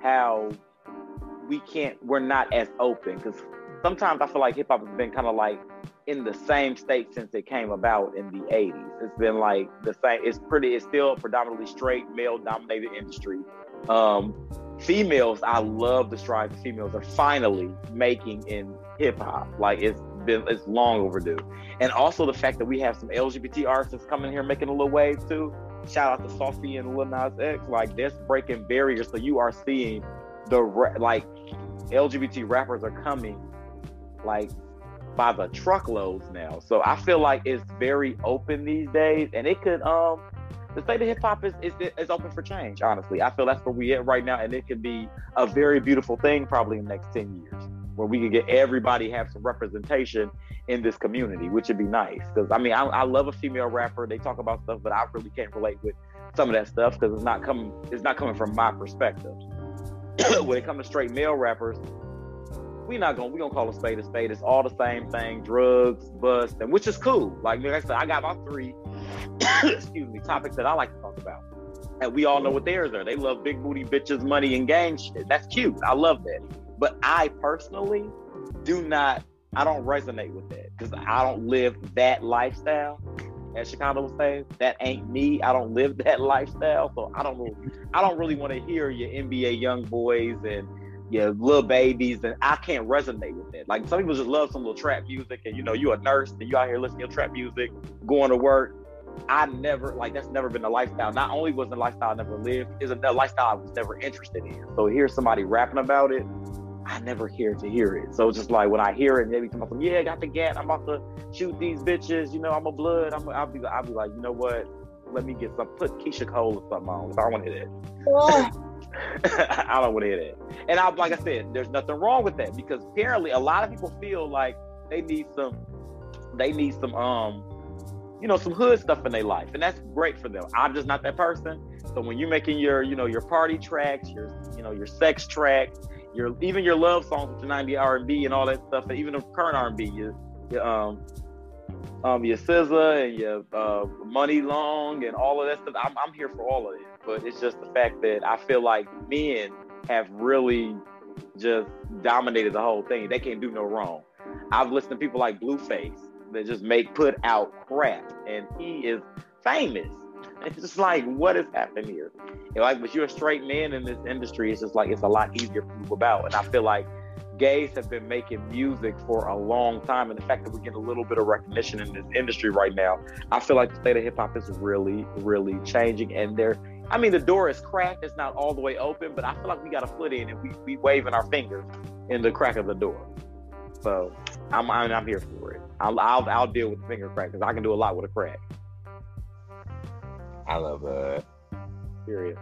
how we can't, we're not as open. Because sometimes I feel like hip hop has been kind of like in the same state since it came about in the 80s. It's been like the same, it's pretty, it's still predominantly straight male dominated industry. Um, females, I love the strides the females are finally making in hip hop. Like it's been, it's long overdue. And also the fact that we have some LGBT artists coming here making a little wave too. Shout out to Saucy and Lil Nas X. Like that's breaking barriers. So you are seeing the like LGBT rappers are coming like by the truckloads now. So I feel like it's very open these days, and it could um the state of hip hop is, is is open for change. Honestly, I feel that's where we at right now, and it could be a very beautiful thing probably in the next ten years, where we can get everybody have some representation in this community, which would be nice. Because I mean, I, I love a female rapper. They talk about stuff, but I really can't relate with some of that stuff because it's not coming it's not coming from my perspective. when it comes to straight male rappers, we not gonna we gonna call a spade a spade. It's all the same thing: drugs, bust, and which is cool. Like, like I said, I got my three excuse me topics that I like to talk about, and we all know what theirs are. They love big booty bitches, money, and gang shit. That's cute. I love that. But I personally do not. I don't resonate with that because I don't live that lifestyle. As Chicago would say, that ain't me. I don't live that lifestyle, so I don't. I don't really want to hear your NBA young boys and your little babies, and I can't resonate with that. Like some people just love some little trap music, and you know, you're a nurse and you out here listening to trap music, going to work. I never like that's never been a lifestyle. Not only was the lifestyle I never lived, is a lifestyle I was never interested in. So hear somebody rapping about it, I never hear to hear it. So it's just like when I hear it, maybe come up, yeah, I got the gat. I'm about to shoot these bitches. You know, I'm a blood. I'm. I'll be. I'll be like, you know what? Let me get some. Put Keyshia Cole or something on. If I want to hear that. I don't want to hear that. And I, like I said, there's nothing wrong with that because apparently a lot of people feel like they need some, they need some, um, you know, some hood stuff in their life, and that's great for them. I'm just not that person. So when you're making your, you know, your party tracks, your, you know, your sex tracks, your even your love songs with your 90 R&B and all that stuff, and even the current R&B, your, your um, um, your SZA and your uh, Muni Long and all of that stuff. I'm, I'm here for all of it, but it's just the fact that I feel like men have really just dominated the whole thing. They can't do no wrong. I've listened to people like Blueface that just make put out crap, and he is famous. It's just like, what is happening here? And like, but you're a straight man in this industry. It's just like it's a lot easier to move about, and I feel like gays have been making music for a long time, and the fact that we get a little bit of recognition in this industry right now, I feel like the state of hip hop is really, really changing. And there, I mean, the door is cracked; it's not all the way open, but I feel like we got a foot in, and we we waving our fingers in the crack of the door. So I'm I'm, I'm here for it. I'll, I'll I'll deal with the finger crack because I can do a lot with a crack. I love that. Period.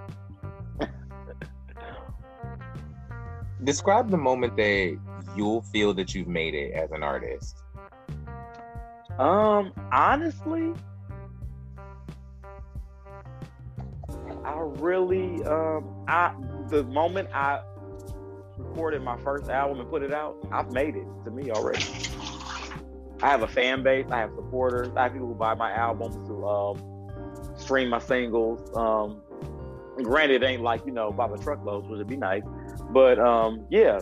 Describe the moment that you'll feel that you've made it as an artist. Um, honestly, I really um I the moment I recorded my first album and put it out, I've made it to me already. I have a fan base, I have supporters, I have people who buy my albums to um stream my singles. Um granted it ain't like, you know, by the truckloads, which would be nice. But um, yeah,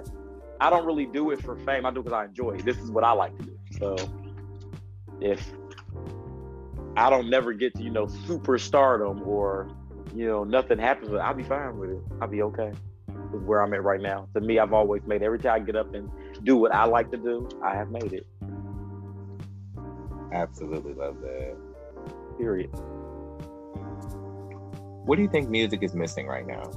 I don't really do it for fame. I do it because I enjoy it. This is what I like to do. So if I don't never get to, you know, superstardom or, you know, nothing happens, but I'll be fine with it. I'll be okay with where I'm at right now. To me, I've always made every time I get up and do what I like to do, I have made it. Absolutely love that. Period. What do you think music is missing right now?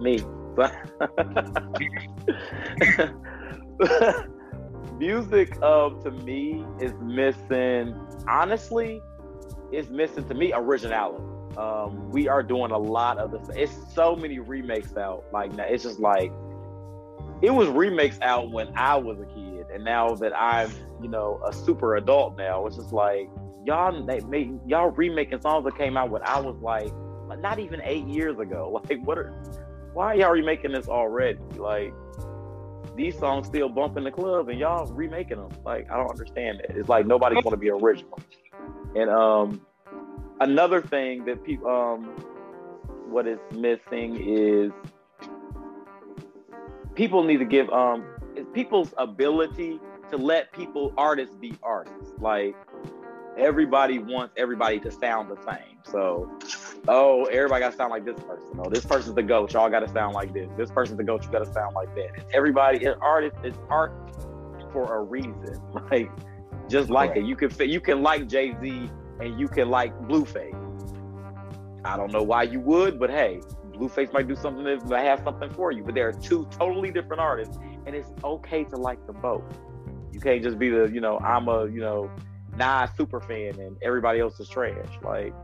Me. music um to me is missing honestly it's missing to me originality. Um we are doing a lot of this it's so many remakes out like now, it's just like it was remakes out when i was a kid and now that i'm you know a super adult now it's just like y'all they made y'all remaking songs that came out when i was like not even eight years ago. Like what are why y'all remaking this already? Like these songs still bump in the club and y'all remaking them. Like I don't understand it. It's like nobody's gonna be original. And um another thing that people um what is missing is people need to give um people's ability to let people artists be artists. Like everybody wants everybody to sound the same. So, oh, everybody got to sound like this person. Oh, this person's the goat. Y'all got to sound like this. This person's the goat. You got to sound like that. everybody, an artist is art for a reason. Like just like right. it. You can you can like Jay Z and you can like Blueface. I don't know why you would, but hey, Blueface might do something that might have something for you. But there are two totally different artists, and it's okay to like them both. You can't just be the you know I'm a you know Nas super fan and everybody else is trash. Like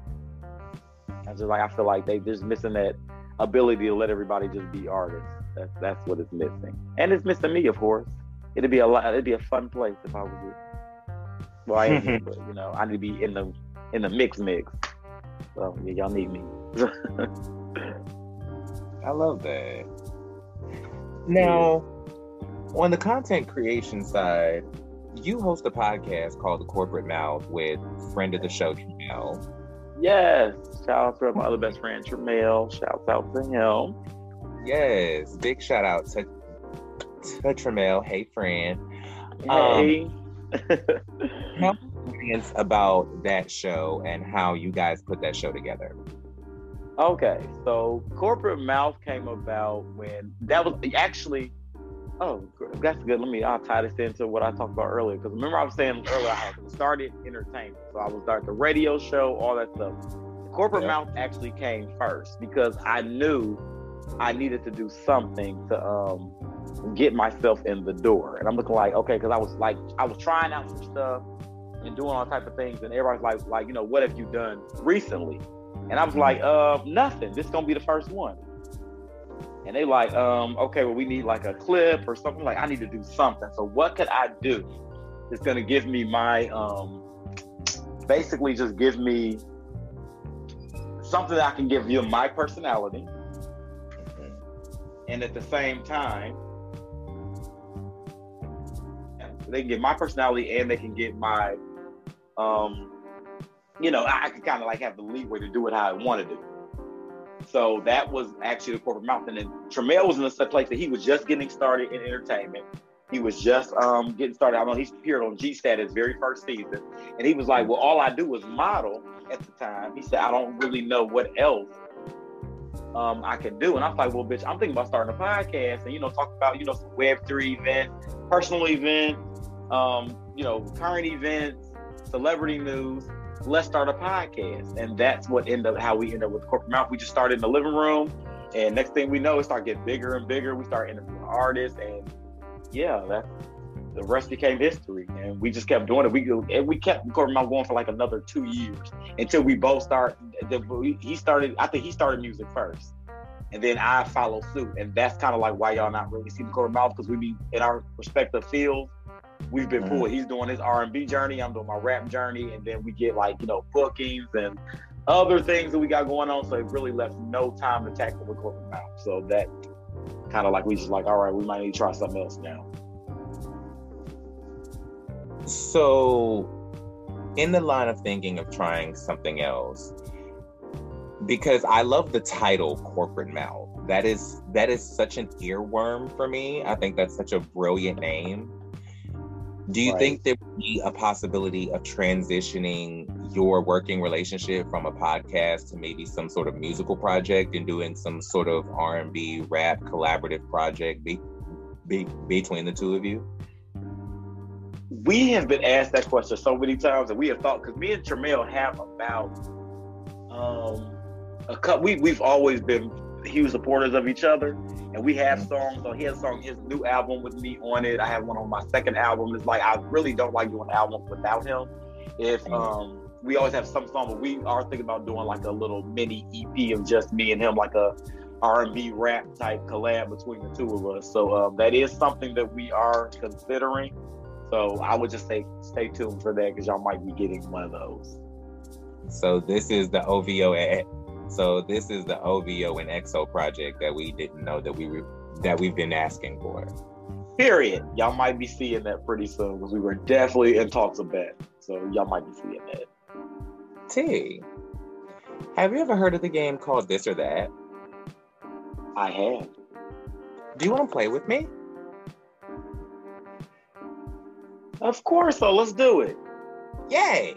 I just like I feel like they just missing that ability to let everybody just be artists. That's that's what it's missing, and it's missing me, of course. It'd be a lot. It'd be a fun place if I was it. Well, I am, but you know, I need to be in the in the mix mix. So yeah, y'all need me. I love that. Now, on the content creation side, you host a podcast called The Corporate Mouth with friend of the show, Tramel. Yes. Shout out to my other best friend, Tramel. Shout out to him. Yes. Big shout out to, to Tramel. Hey, friend. Hey. Um, Tell audience about that show and how you guys put that show together. Okay, so corporate mouth came about when that was actually. Oh, that's good. Let me. I'll tie this into what I talked about earlier because remember I was saying earlier I started entertainment, so I was start the radio show, all that stuff. Corporate yeah. mouth actually came first because I knew I needed to do something to um get myself in the door. And I'm looking like, okay, because I was like, I was trying out some stuff and doing all type of things, and everybody's like, like, you know, what have you done recently? And I was like, uh, nothing. This is gonna be the first one. And they like, um, okay, well, we need like a clip or something. Like, I need to do something. So what could I do? It's gonna give me my um basically just give me something that I can give you my personality. And at the same time, they can get my personality and they can get my, um, you know, I can kind of like have the leeway to do it how I want to do. So that was actually the corporate mountain. And then Tramel was in a place that he was just getting started in entertainment. He was just um, getting started. I know he appeared on G Stat his very first season. And he was like, Well, all I do is model at the time. He said, I don't really know what else um, I can do. And I was like, Well, bitch, I'm thinking about starting a podcast and, you know, talk about, you know, some Web3 events, personal events, um, you know, current events, celebrity news. Let's start a podcast, and that's what ended up how we ended up with corporate mouth. We just started in the living room, and next thing we know, it started getting bigger and bigger. We started interviewing artists, and yeah, that the rest became history. And we just kept doing it. We and we kept corporate mouth going for like another two years until we both start. He started. I think he started music first and then I follow suit. And that's kind of like why y'all not really see the corporate mouth because we be in our respective fields we've been mm-hmm. He's doing his R and B journey. I'm doing my rap journey, and then we get like you know bookings and other things that we got going on. So it really left no time to tackle the corporate mouth. So that kind of like we just like, all right, we might need to try something else now. So, in the line of thinking of trying something else, because I love the title corporate mouth. That is that is such an earworm for me. I think that's such a brilliant name. Do you right. think there would be a possibility of transitioning your working relationship from a podcast to maybe some sort of musical project and doing some sort of R&B rap collaborative project be, be, between the two of you? We have been asked that question so many times, and we have thought because me and Tramel have about um a couple. We we've always been huge supporters of each other. And we have songs on his song, his new album with me on it. I have one on my second album. It's like I really don't like doing albums without him. If um we always have some song, but we are thinking about doing like a little mini EP of just me and him, like a R&B rap type collab between the two of us. So um, that is something that we are considering. So I would just say stay tuned for that because y'all might be getting one of those. So this is the OVO so this is the OVO and EXO project that we didn't know that we were that we've been asking for. Period. Y'all might be seeing that pretty soon because we were definitely in talks of that. So y'all might be seeing that. T, have you ever heard of the game called This or That? I have. Do you want to play with me? Of course, so let's do it. Yay.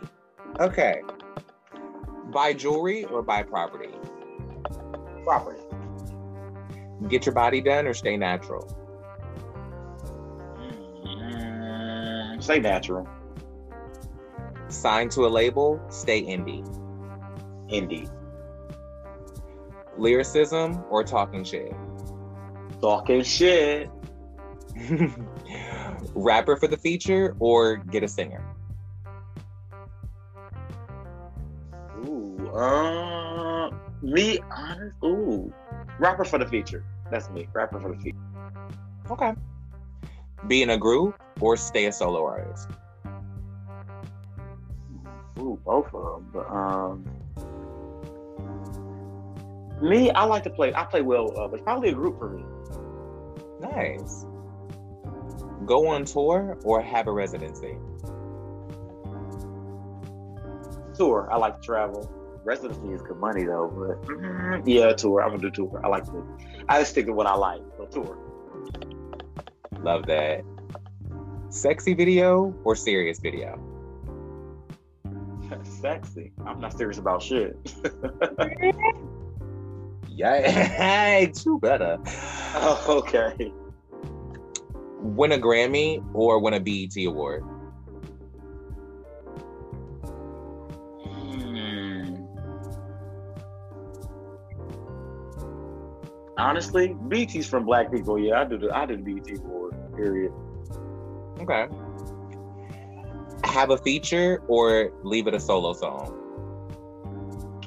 Okay. Buy jewelry or buy property? Property. Get your body done or stay natural? Mm, stay natural. Sign to a label, stay indie. Indie. Lyricism or talking shit? Talking shit. Rapper for the feature or get a singer? Me, honest. Ooh, rapper for the feature. That's me. Rapper for the feature. Okay. Be in a group or stay a solo artist? Ooh, both of them. But um, me, I like to play. I play well, uh, but it's probably a group for me. Nice. Go on tour or have a residency? Tour. I like to travel. Residency is good money though, but mm, yeah, tour. I'm gonna do tour. I like to. I just stick to what I like. So tour. Love that. Sexy video or serious video? Sexy. I'm not serious about shit. yeah, two better. Oh, okay. Win a Grammy or win a BET award? Honestly, mm-hmm. BET's from black people. Yeah, I do the I do the BT award. Period. Okay. Have a feature or leave it a solo song?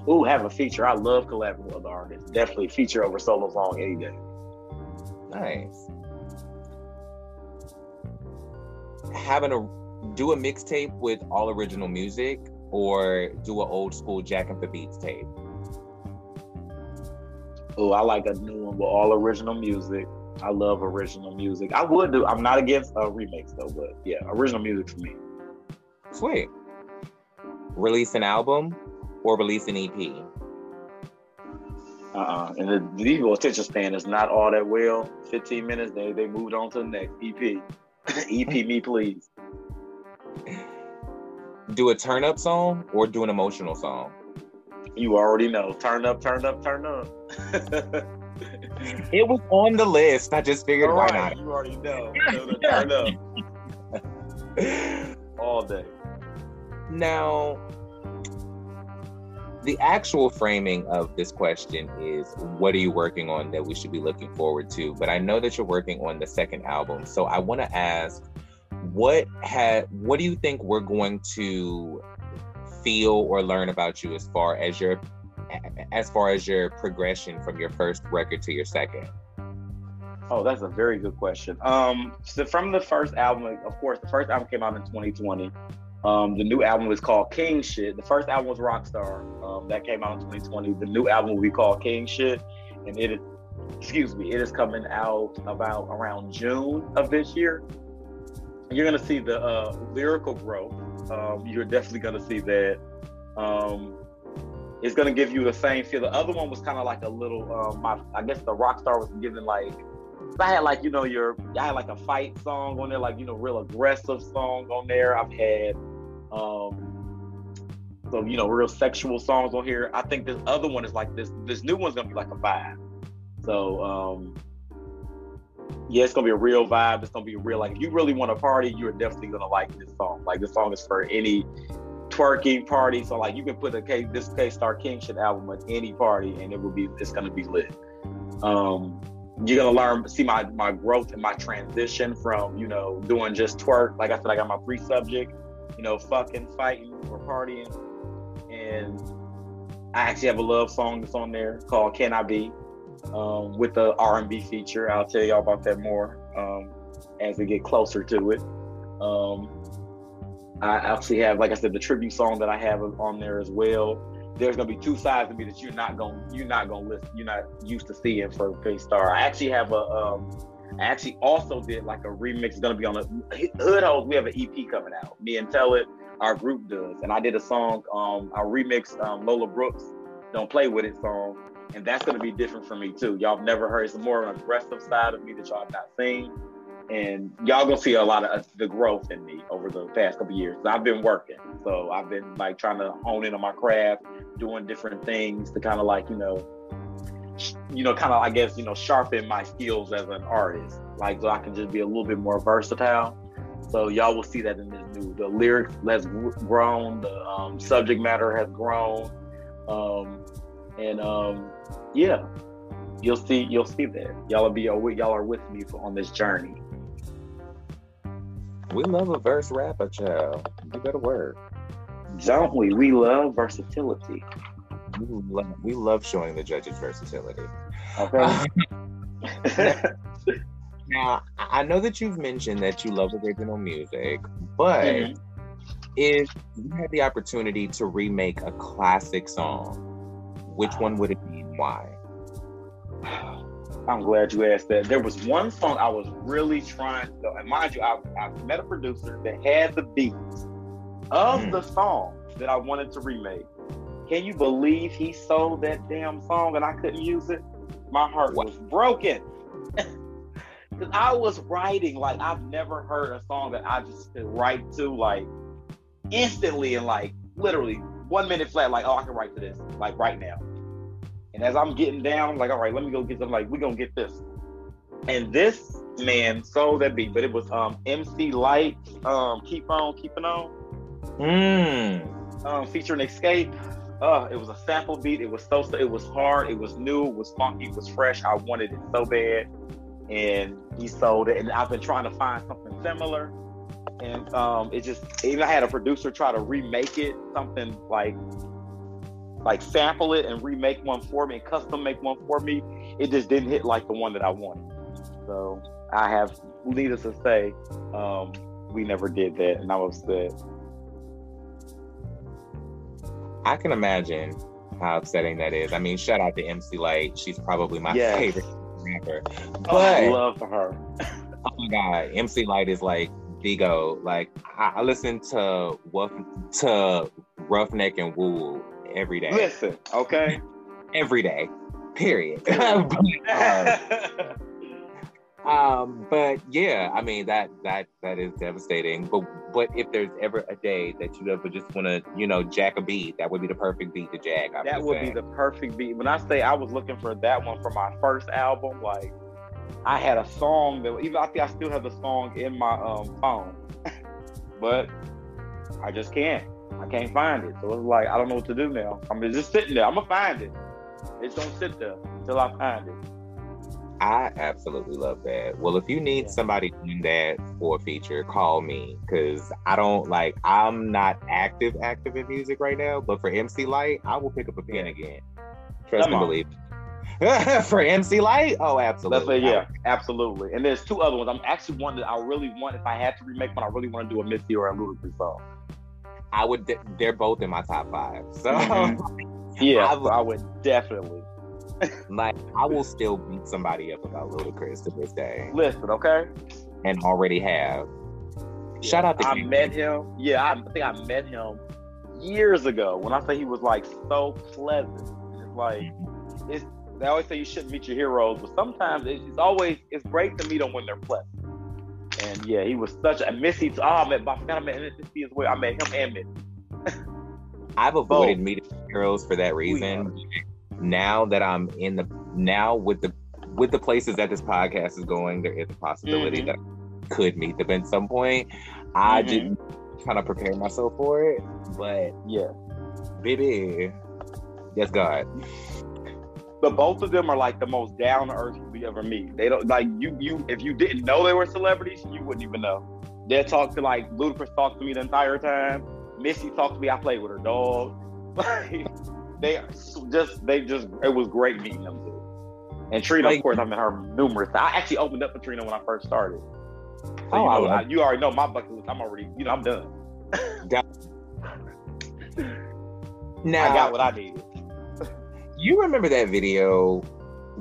Ooh, have a feature. I love collaborating with other artists. Definitely feature over solo song any day. Nice. Having a do a mixtape with all original music or do an old school Jacking the Beats tape? Oh, I like a new one with all original music. I love original music. I would do. I'm not against uh, a remix though, but yeah, original music for me. Sweet. Release an album or release an EP? Uh-uh. And the, the people attention span is not all that well. 15 minutes, they they moved on to the next EP. EP me, please. Do a turn up song or do an emotional song? You already know. Turn up, turn up, turn up. it was on the list. I just figured All why right, not. You already know. turn up. all day. Now, the actual framing of this question is what are you working on that we should be looking forward to? But I know that you're working on the second album. So I want to ask what had what do you think we're going to feel or learn about you as far as your as far as your progression from your first record to your second? Oh, that's a very good question. Um, so from the first album, of course, the first album came out in 2020. Um, the new album is called King Shit. The first album was Rockstar. Um, that came out in 2020. The new album will be called King Shit, and it is, excuse me, it is coming out about around June of this year. You're gonna see the uh, lyrical growth. Um, you're definitely gonna see that. Um, it's gonna give you the same feel. The other one was kind of like a little. Um, my, I guess the rock star was giving like I had like you know your I had like a fight song on there, like you know real aggressive song on there. I've had um so you know real sexual songs on here. I think this other one is like this. This new one's gonna be like a vibe. So um yeah, it's gonna be a real vibe. It's gonna be a real like if you really want to party, you're definitely gonna like this song. Like this song is for any twerking party. So like you can put a K this K $tarr King shit album at any party and it will be it's gonna be lit. Um you're gonna learn see my my growth and my transition from you know doing just twerk like i said i got my free subject you know fucking fighting or partying and i actually have a love song that's on there called can i be um, with the r&b feature i'll tell y'all about that more um, as we get closer to it um, i actually have like i said the tribute song that i have on there as well there's gonna be two sides to me that you're not gonna you're not gonna listen you're not used to seeing for K $tarr. I actually have a um I actually also did like a remix. It's gonna be on a Hood Hoes. We have an EP coming out. Me and Tell It, our group does, and I did a song. Um, I remixed um, Lola Brooke's "Don't Play with It" song, and that's gonna be different for me too. Y'all have never heard. It's more of an aggressive side of me that y'all have not seen. and y'all gonna see a lot of uh, the growth in me over the past couple years. I've been working, so I've been like trying to hone in on my craft, doing different things to kind of like you know, you know, kind of I guess you know sharpen my skills as an artist, like so I can just be a little bit more versatile. So y'all will see that in this new. The lyrics has grown, the um, subject matter has grown, um, and um, yeah, you'll see you'll see that y'all will be y'all are with me for, on this journey. We love a verse rapper, child. You better work. Don't we? We love versatility. We love, we love showing the judges versatility. Okay. now, I know that you've mentioned that you love original music, but mm-hmm. if you had the opportunity to remake a classic song, which one would it be why? I'm glad you asked that. There was one song I was really trying to, and mind you, I, I met a producer that had the beats of mm. the song that I wanted to remake. Can you believe he sold that damn song and I couldn't use it? My heart was broken. Because I was writing like I've never heard a song that I just could write to like instantly and like literally one minute flat, like, oh, I can write to this, like right now. And as I'm getting down, I'm like, all right, let me go get them. Like, we're gonna get this. And this man sold that beat, but it was um MC Lyte, um, keep on, keeping on. Mm. Um, featuring Xscape. Uh, it was a sample beat. It was so it was hard, it was new, it was funky, it was fresh. I wanted it so bad. And he sold it. And I've been trying to find something similar. And um, it just even I had a producer try to remake it, something like like sample it and remake one for me and custom make one for me, it just didn't hit like the one that I wanted. So I have, needless to say, um, we never did that, and I was upset. I can imagine how upsetting that is. I mean, shout out to MC Lyte. She's probably my yes. favorite rapper. But oh, I love her. oh my god, MC Lyte is like Vigo. Like I, I listen to Wolf to Ruffneck and Wool every day. Listen, okay. every day. Period. but, um, um, but yeah, I mean that that that is devastating. But but if there's ever a day that you ever just want to, you know, jack a beat, that would be the perfect beat to jack. I'm that would saying. be the perfect beat. When I say I was looking for that one for my first album, like I had a song that even I think I still have the song in my um phone, but I just can't. I can't find it. So it's like I don't know what to do now. I'm just sitting there. I'm gonna find it. It's gonna sit there until I find it. I absolutely love that. Well, if you need somebody doing that for a feature, call me because I don't like. I'm not active, active in music right now. But for MC Lyte, I will pick up a pen again. Trust Come me, believe. for MC Lyte? oh, absolutely. That's yeah, absolutely. And there's two other ones. I'm actually one that I really want. If I had to remake one, I really want to do a Missy or a Ludacris song. I would. They're both in my top five. So mm-hmm. yeah, I would, I would definitely. like I will still beat somebody up about Ludacris to this day. Listen, okay, and already have. Yeah, Shout out to I met him. Yeah, I think I met him years ago. When I say he was like so pleasant, it's like mm-hmm. it's. They always say you shouldn't meet your heroes, but sometimes it's, it's always it's great to meet them when they're pleasant. And yeah, he was such a Missy. Oh, I met, I forgot I met Missy as well. I met him and Missy. I've avoided Both. meeting girls for that reason. Now that I'm in the now with the with the places that this podcast is going, there is a possibility mm-hmm. that I could meet them at some point. I mm-hmm. didn't kind of prepare myself for it, but yeah, baby, yes, God but both of them are like the most down to earth we ever meet. They don't like you. You if you didn't know they were celebrities, you wouldn't even know. They talk to like Ludacris talked to me the entire time. Missy talked to me. I played with her dog. they just they just it was great meeting them too. And Trina, like, of course, I met her numerous. I actually opened up for Trina when I first started. So, oh, you, know, I, you already know my bucket list. I'm already, you know, I'm done. now I got what I needed you remember that video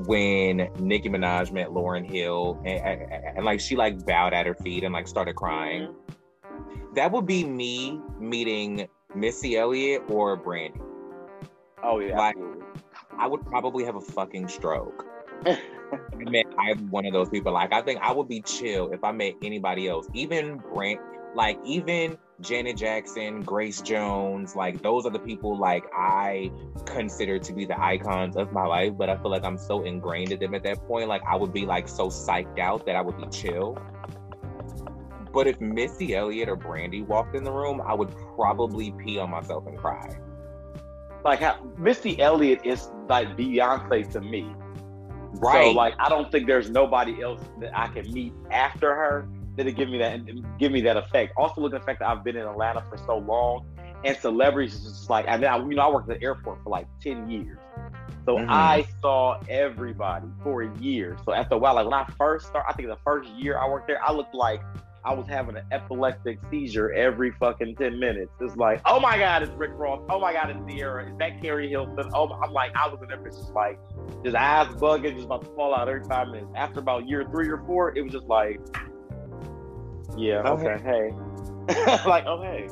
when Nicki Minaj met Lauryn Hill and, and, and, like she like bowed at her feet and like started crying? Mm-hmm. That would be me meeting Missy Elliott or Brandy. Oh yeah, like. I would probably have a fucking stroke. I met I'm one of those people. Like I think I would be chill if I met anybody else, even Brent, like even Janet Jackson, Grace Jones, like those are the people like I consider to be the icons of my life. But I feel like I'm so ingrained in them at that point. Like I would be like so psyched out that I would be chill. But if Missy Elliott or Brandy walked in the room, I would probably pee on myself and cry. Like how Missy Elliott is like Beyonce to me. Right. So like I don't think there's nobody else that I can meet after her that'll give me that give me that effect. Also look at the fact that I've been in Atlanta for so long and celebrities just like I mean you know I worked at the airport for like 10 years. So mm-hmm. I saw everybody for a year. So after a while, like when I first started, I think the first year I worked there, I looked like I was having an epileptic seizure every fucking 10 minutes. It's like, oh my God, it's Rick Ross. Oh my God, it's Ciara. Is that Keri Hilson? Oh, my, I'm like, I was in there, just like, just eyes bugging, just about to fall out every five minutes. After about year three or four, it was just like, yeah, oh, okay, hey. like, oh, hey.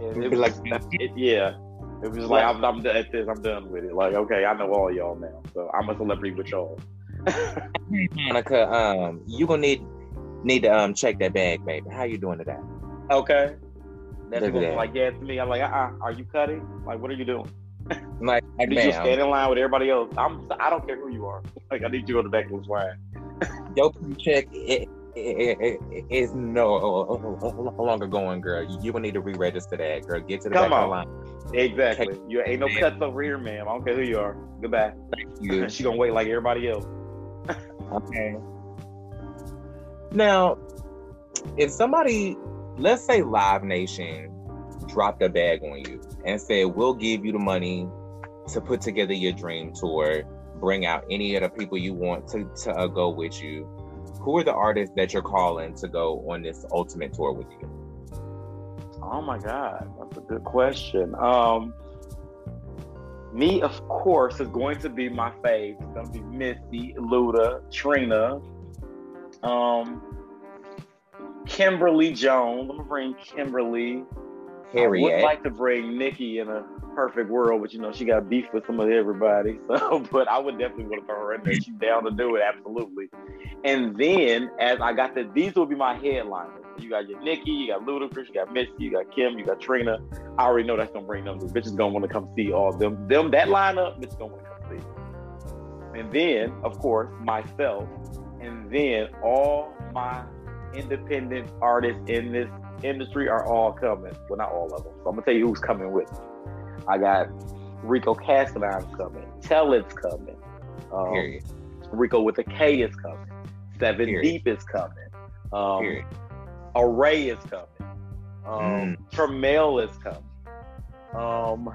it was like, it, yeah. It was like, I'm, I'm at this, I'm done with it. Like, okay, I know all y'all now. So I'm a celebrity with y'all. Monica, um, you gonna need need to um check that bag, baby. How you doing today? Okay. That's that. like yeah to me. I'm like, uh, are you cutting? Like, what are you doing? Like, like you just stand in line with everybody else. I'm. I don't care who you are. Like, I need you on the back of this line. Yo, check. It, it, it, it is no longer going, girl. You, you will need to re-register that, girl. Get to the Come back on. of the line. Exactly. You ain't no cuts over here, ma'am. I don't care who you are. Goodbye. Thank you. she gonna wait like everybody else. Okay. Now, if somebody, let's say Live Nation, dropped a bag on you and said, "We'll give you the money to put together your dream tour, bring out any of the people you want to to uh, go with you," who are the artists that you're calling to go on this ultimate tour with you? Oh my God, that's a good question. Um, me, of course, is going to be my fave. It's going to be Missy, Luda, Trina, um, Kimberly Jones. I'm gonna bring Kimberly. Harriet. I would like to bring Nicki in a perfect world, but you know she got beef with some of everybody. So, but I would definitely want to throw her in there. She's down to do it, absolutely. And then, as I got the, these will be my headliners. You got your Nicki, you got Ludacris, you got Missy, you got Kim, you got Trina. I already know that's gonna bring them. The bitches gonna want to come see all them. Them that lineup, bitches gonna want to come see. And then, of course, myself, and then all my independent artists in this industry are all coming. Well, not all of them. So I'm gonna tell you who's coming with me. I got Rico Castellan's coming. Tell it's coming. Um, Rico with a K is coming. Seven Period. Deep is coming. Um, Array is coming. Um, mm. Tramel is coming. Um,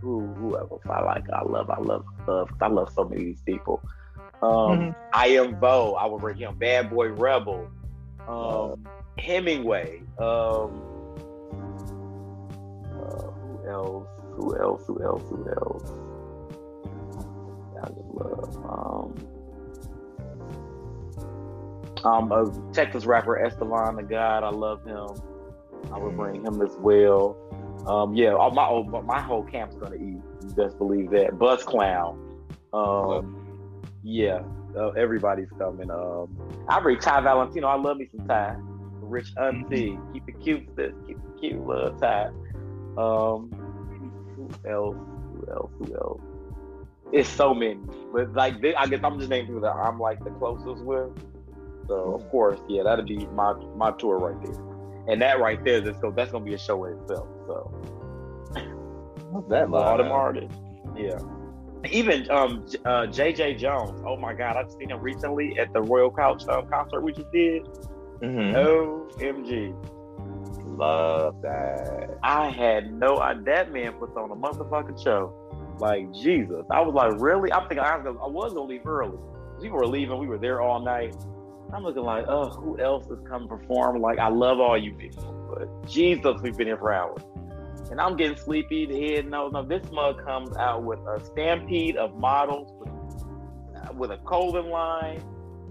who who else I like? I love, I love, love. I love so many of these people. Um, mm-hmm. I am Bo. I will bring him. Bad Boy Rebel. Um, Hemingway. Um, uh, who else? Who else? Who else? Who else? I just love. Um, um, a Texas rapper Esteban the God. I love him. I would bring him as well. Um, yeah, all my oh, my whole camp's gonna eat. You best believe that. Buzz Clown. Um, yeah, uh, everybody's coming. Um, I bring Ty Valentino. I love me some Ty. Rich Auntie. Keep it cute, sis. Keep it cute, love Ty. Um, who else? Who else? Who else? It's so many, but like I guess I'm just naming people that I'm like the closest with. So of course, yeah, that'd be my my tour right there, and that right there, that's go that's gonna be a show in itself. So that all them artists, yeah. Even um uh, JJ Jones. Oh my God, I've seen him recently at the Royal Couch um, concert we just did. Mm-hmm. OMG. Love that. I had no idea that man puts on a motherfucking show. Like Jesus. I was like, really? I'm thinking I was gonna, I was gonna leave early. We were leaving, we were there all night. I'm looking like, oh, who else is coming perform? Like, I love all you people, but Jesus, we've been here for hours. And I'm getting sleepy. The head, no, no. This mug comes out with a stampede of models with, with a clothing line.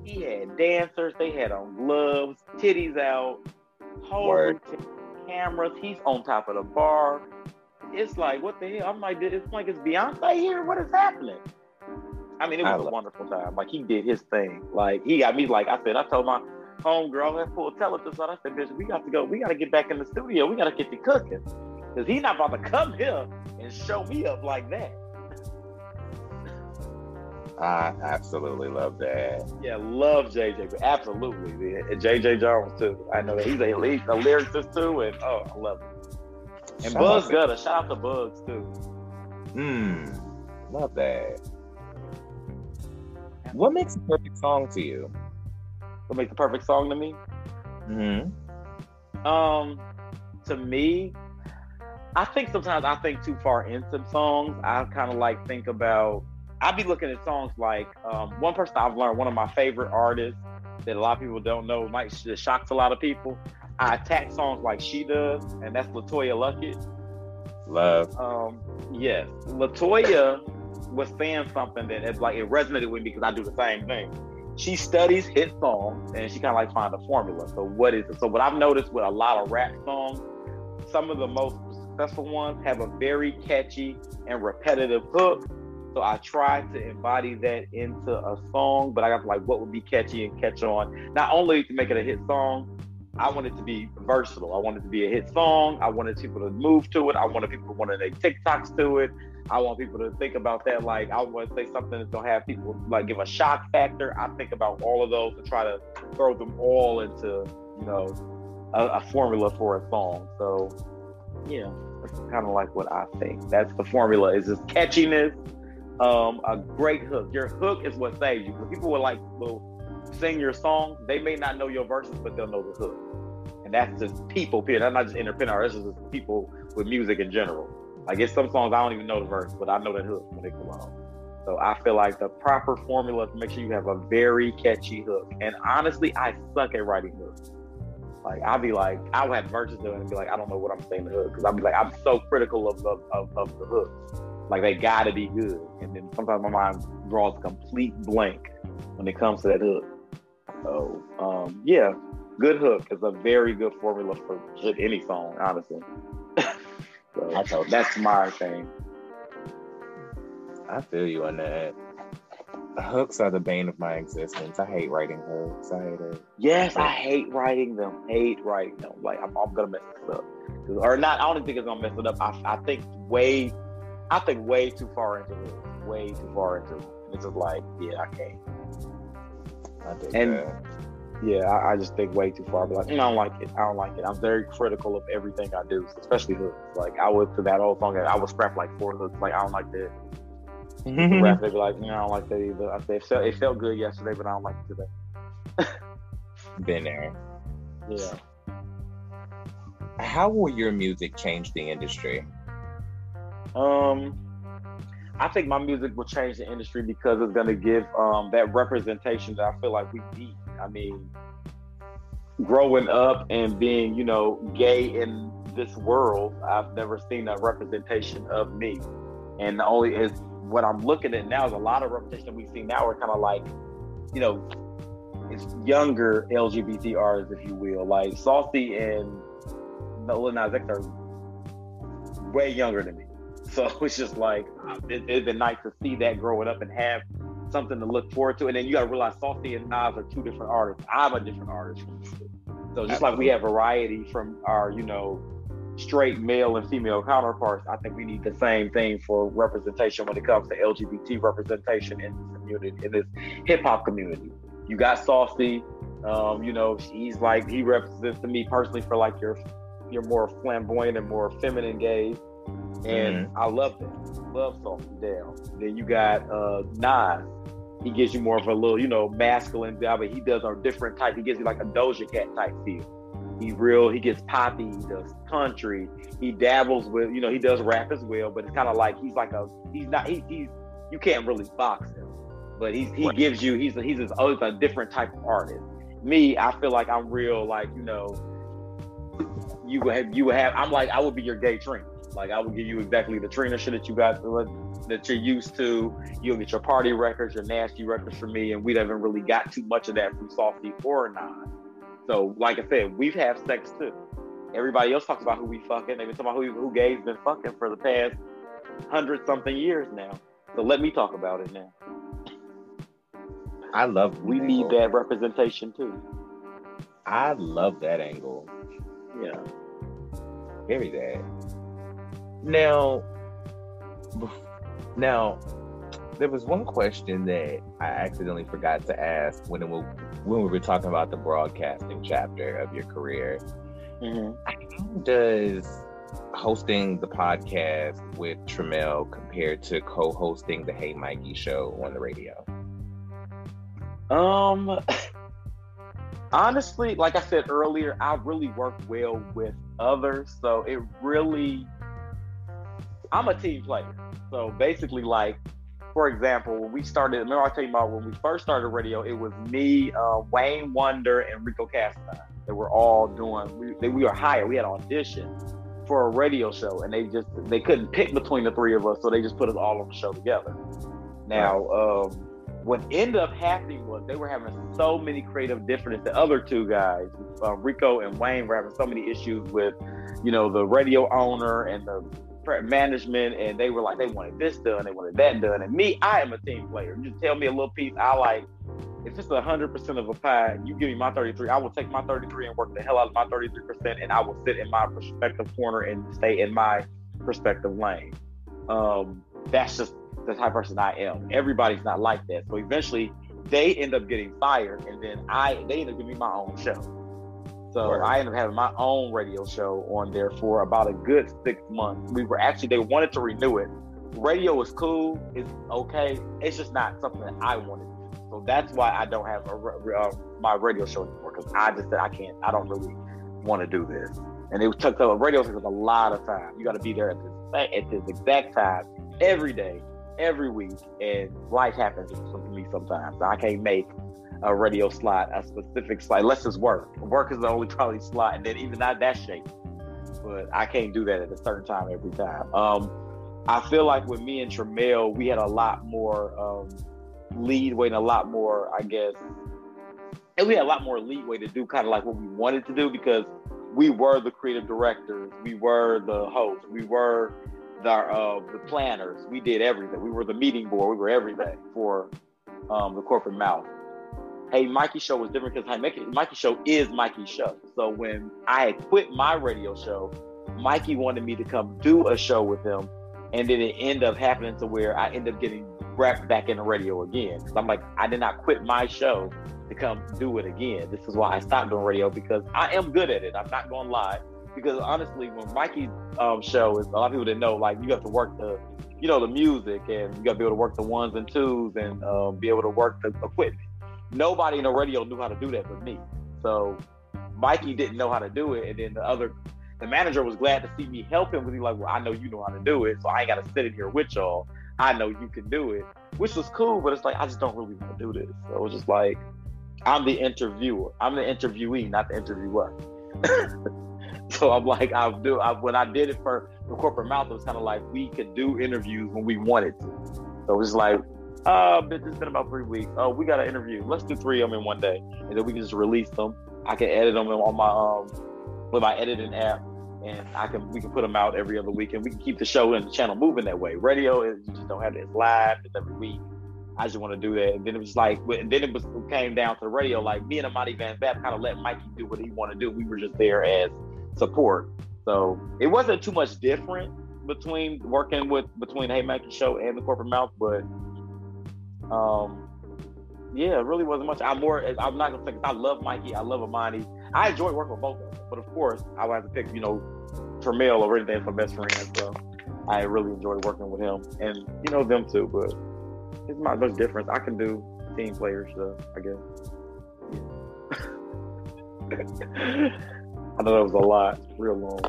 He had dancers. They had on gloves, titties out, whole cameras. He's on top of the bar. It's like, what the hell? I'm like, it's like, it's Beyonce here? What is happening? I mean, it was a wonderful time. Like he did his thing. Like he got me. Like I said, I told my homegirl that full this I said, bitch, we got to go. We got to get back in the studio. We got to get the cooking because he's not about to come here and show me up like that. I absolutely love that. Yeah, love JJ, but absolutely. And JJ Jones too. I know that he's a, he's a lyricist too, and oh, I love it. And shout Buzz Gutter, shout out to Bugs too. Hmm, love that. What makes a perfect song to you? What makes a perfect song to me? Hmm. Um, to me, I think sometimes I think too far into songs. I kind of like think about I'd be looking at songs like um, one person I've learned, one of my favorite artists that a lot of people don't know, might shocks a lot of people. I attack songs like she does, and that's LeToya Luckett. Love. Um, yes, LeToya was saying something that it, like it resonated with me because I do the same thing. She studies hit songs and she kind of like find a formula. So what is it? So what I've noticed with a lot of rap songs, some of the most successful ones have a very catchy and repetitive hook so I tried to embody that into a song, but I got like what would be catchy and catch on. Not only to make it a hit song, I wanted to be versatile. I wanted to be a hit song. I wanted people to move to it. I wanted people to want to make TikToks to it. I want people to think about that. Like I want to say something that's gonna have people like give a shock factor. I think about all of those and try to throw them all into you know a, a formula for a song. So yeah, that's kind of like what I think. That's the formula. Is just catchiness um, a great hook. Your hook is what saves you. When people will like will sing your song, they may not know your verses, but they'll know the hook. And that's just people, period. That's not just independent artists, it's just people with music in general. Like it's some songs I don't even know the verse, but I know that hook when they come on. So I feel like the proper formula to make sure you have a very catchy hook. And honestly, I suck at writing hooks. Like I'll be like, I will have verses doing and be like, I don't know what I'm saying the hook because I'll be like, I'm so critical of, of, of, of the hooks. Like they gotta be good. And then sometimes my mind draws a complete blank when it comes to that hook. So um, yeah, good hook is a very good formula for any song, honestly. so that's my thing. I feel you on that. Hooks are the bane of my existence. I hate writing hooks. I hate it. Yes, I hate writing them. Hate writing them. Like I'm, I'm gonna mess this up, or not. I don't think it's gonna mess it up. I, I think way I think way too far into it. Way too far into it. It's just like, yeah, I can't. I think and that. yeah, I, I, just think way too far. But like, I don't like it. I don't like it. I'm very critical of everything I do, especially hooks. Like I would to that old song. I would scrap like four hooks. Like I don't like that. rap, they'd be like, you know, I don't like that either. I say it felt, it felt good yesterday, but I don't like it today. Been there. Yeah. How will your music change the industry? Um, I think my music will change the industry because it's going to give um, that representation that I feel like we need. I mean, growing up and being, you know, gay in this world, I've never seen a representation of me. And the only is what I'm looking at now is a lot of representation that we see now are kind of like, you know, it's younger LGBT artists, if you will. Like Saucy and Lil Nas X are way younger than me. So it's just like it, has been nice to see that growing up and have something to look forward to. And then you got to realize Saucy and Nas are two different artists. I'm a different artist. So just like we have variety from our, you know, straight male and female counterparts, I think we need the same thing for representation when it comes to LGBT representation in this community, in this hip hop community. You got Saucy, um, you know, he's like he represents to me personally for like your your more flamboyant and more feminine gays and mm-hmm. I love that. Love Saucy Down. Then you got uh Nas. He gives you more of a little, you know, masculine vibe, but he does a different type. He gives you like a Doja Cat type feel. He real. He gets poppy. He does country. He dabbles with, you know, he does rap as well. But it's kind of like he's like a he's not he, he's you can't really box him, but he's he gives you he's a, he's a, a different type of artist. Me, I feel like I'm real. Like you know, you would have you would have. I'm like I would be your gay Trina. Like I will give you exactly the Trina shit that you got that you're used to. You'll get your party records, your nasty records from me, and we haven't really got too much of that from Softy or Nas. So, like I said, we've had sex too. Everybody else talks about who we fucking. They've been talking about who who gay's been fucking for the past hundred something years now. So let me talk about it now. I love. We need that representation too. I love that angle. Yeah. Very that. Now, now, there was one question that I accidentally forgot to ask when we, when we were talking about the broadcasting chapter of your career. Mm-hmm. How does hosting the podcast with Tramel compared to co-hosting the Hey Mikey show on the radio? Um, honestly, like I said earlier, I really work well with others, so it really, I'm a team player. So basically, like for example, when we started, remember I tell you about when we first started radio, it was me, uh, Wayne Wonder, and Rico Castine that were all doing. We, they, we were hired. We had auditions for a radio show, and they just they couldn't pick between the three of us, so they just put us all on the show together. Now, um, what ended up happening was they were having so many creative differences. The other two guys, uh, Rico and Wayne, were having so many issues with, you know, the radio owner and the management and they were like they wanted this done, they wanted that done. And me, I am a team player. You tell me a little piece, I like if it's hundred percent of a pie, you give me my 33, I will take my 33 and work the hell out of my 33%, and I will sit in my perspective corner and stay in my perspective lane. Um, that's just the type of person I am. Everybody's not like that. So eventually they end up getting fired and then I they end up giving me my own show. So right. I ended up having my own radio show on there for about a good six months. We were actually they wanted to renew it. Radio is cool, it's okay. It's just not something that I wanted. So that's why I don't have a, uh, my radio show anymore because I just said I can't. I don't really want to do this. And it took the radio took a lot of time. You got to be there at this at this exact time every day, every week, and life happens to me sometimes. I can't make a radio slot, a specific slot. Unless it's work. Work is the only probably slot, and then even not that shape. But I can't do that at a certain time every time. Um, I feel like with me and Tramel, we had a lot more um, leadway and a lot more, I guess, and we had a lot more leadway to do kind of like what we wanted to do because we were the creative directors, we were the hosts, we were the uh, the planners. We did everything. We were the meeting board. We were everything for um, the corporate mouth. Hey Mikey Show was different because Hey Mikey, Show is Mikey's show. So when I quit my radio show, Mikey wanted me to come do a show with him, and then it ended up happening to where I ended up getting wrapped back in the radio again. Because I'm like, I did not quit my show to come do it again. This is why I stopped doing radio because I am good at it. I'm not going to lie. Because honestly, when Mikey's um, show is a lot of people didn't know, like you have to work the, you know, the music and you got to be able to work the ones and twos and um, be able to work the equipment nobody in the radio knew how to do that but me. So Mikey didn't know how to do it, and then the other, the manager was glad to see me help him because he's like, "Well, I know you know how to do it, so I ain't got to sit in here with y'all. I know you can do it," which was cool. But it's like I just don't really want to do this. So it was just like, I'm the interviewer. I'm the interviewee, not the interviewer. so I'm like, I'll do. I, when I did it for the corporate mouth, it was kind of like we could do interviews when we wanted to. So it was like uh, it's been about three weeks. Oh, we got an interview. Let's do three of them in one day, and then we can just release them. I can edit them on my um with my editing app, and I can we can put them out every other week, and we can keep the show and the channel moving that way. Radio is you just don't have it. Live. It's every week. I just want to do that, and then it was like, and then it was it came down to the radio. Like me and Amadi Van Vap kind of let Mikey do what he wanted to do. We were just there as support. So it wasn't too much different between working with between Hey Mikey Show and the Corporate Mouth, but um, yeah, it really wasn't much. I'm more. I'm not gonna say I love Mikey. I love Amani. I enjoy working with both of them, but of course, I would have to pick, you know, Tramel or anything for best friend. So I really enjoy working with him, and you know them too. But it's not much difference. I can do team player stuff, I guess. I know that was a lot, real long.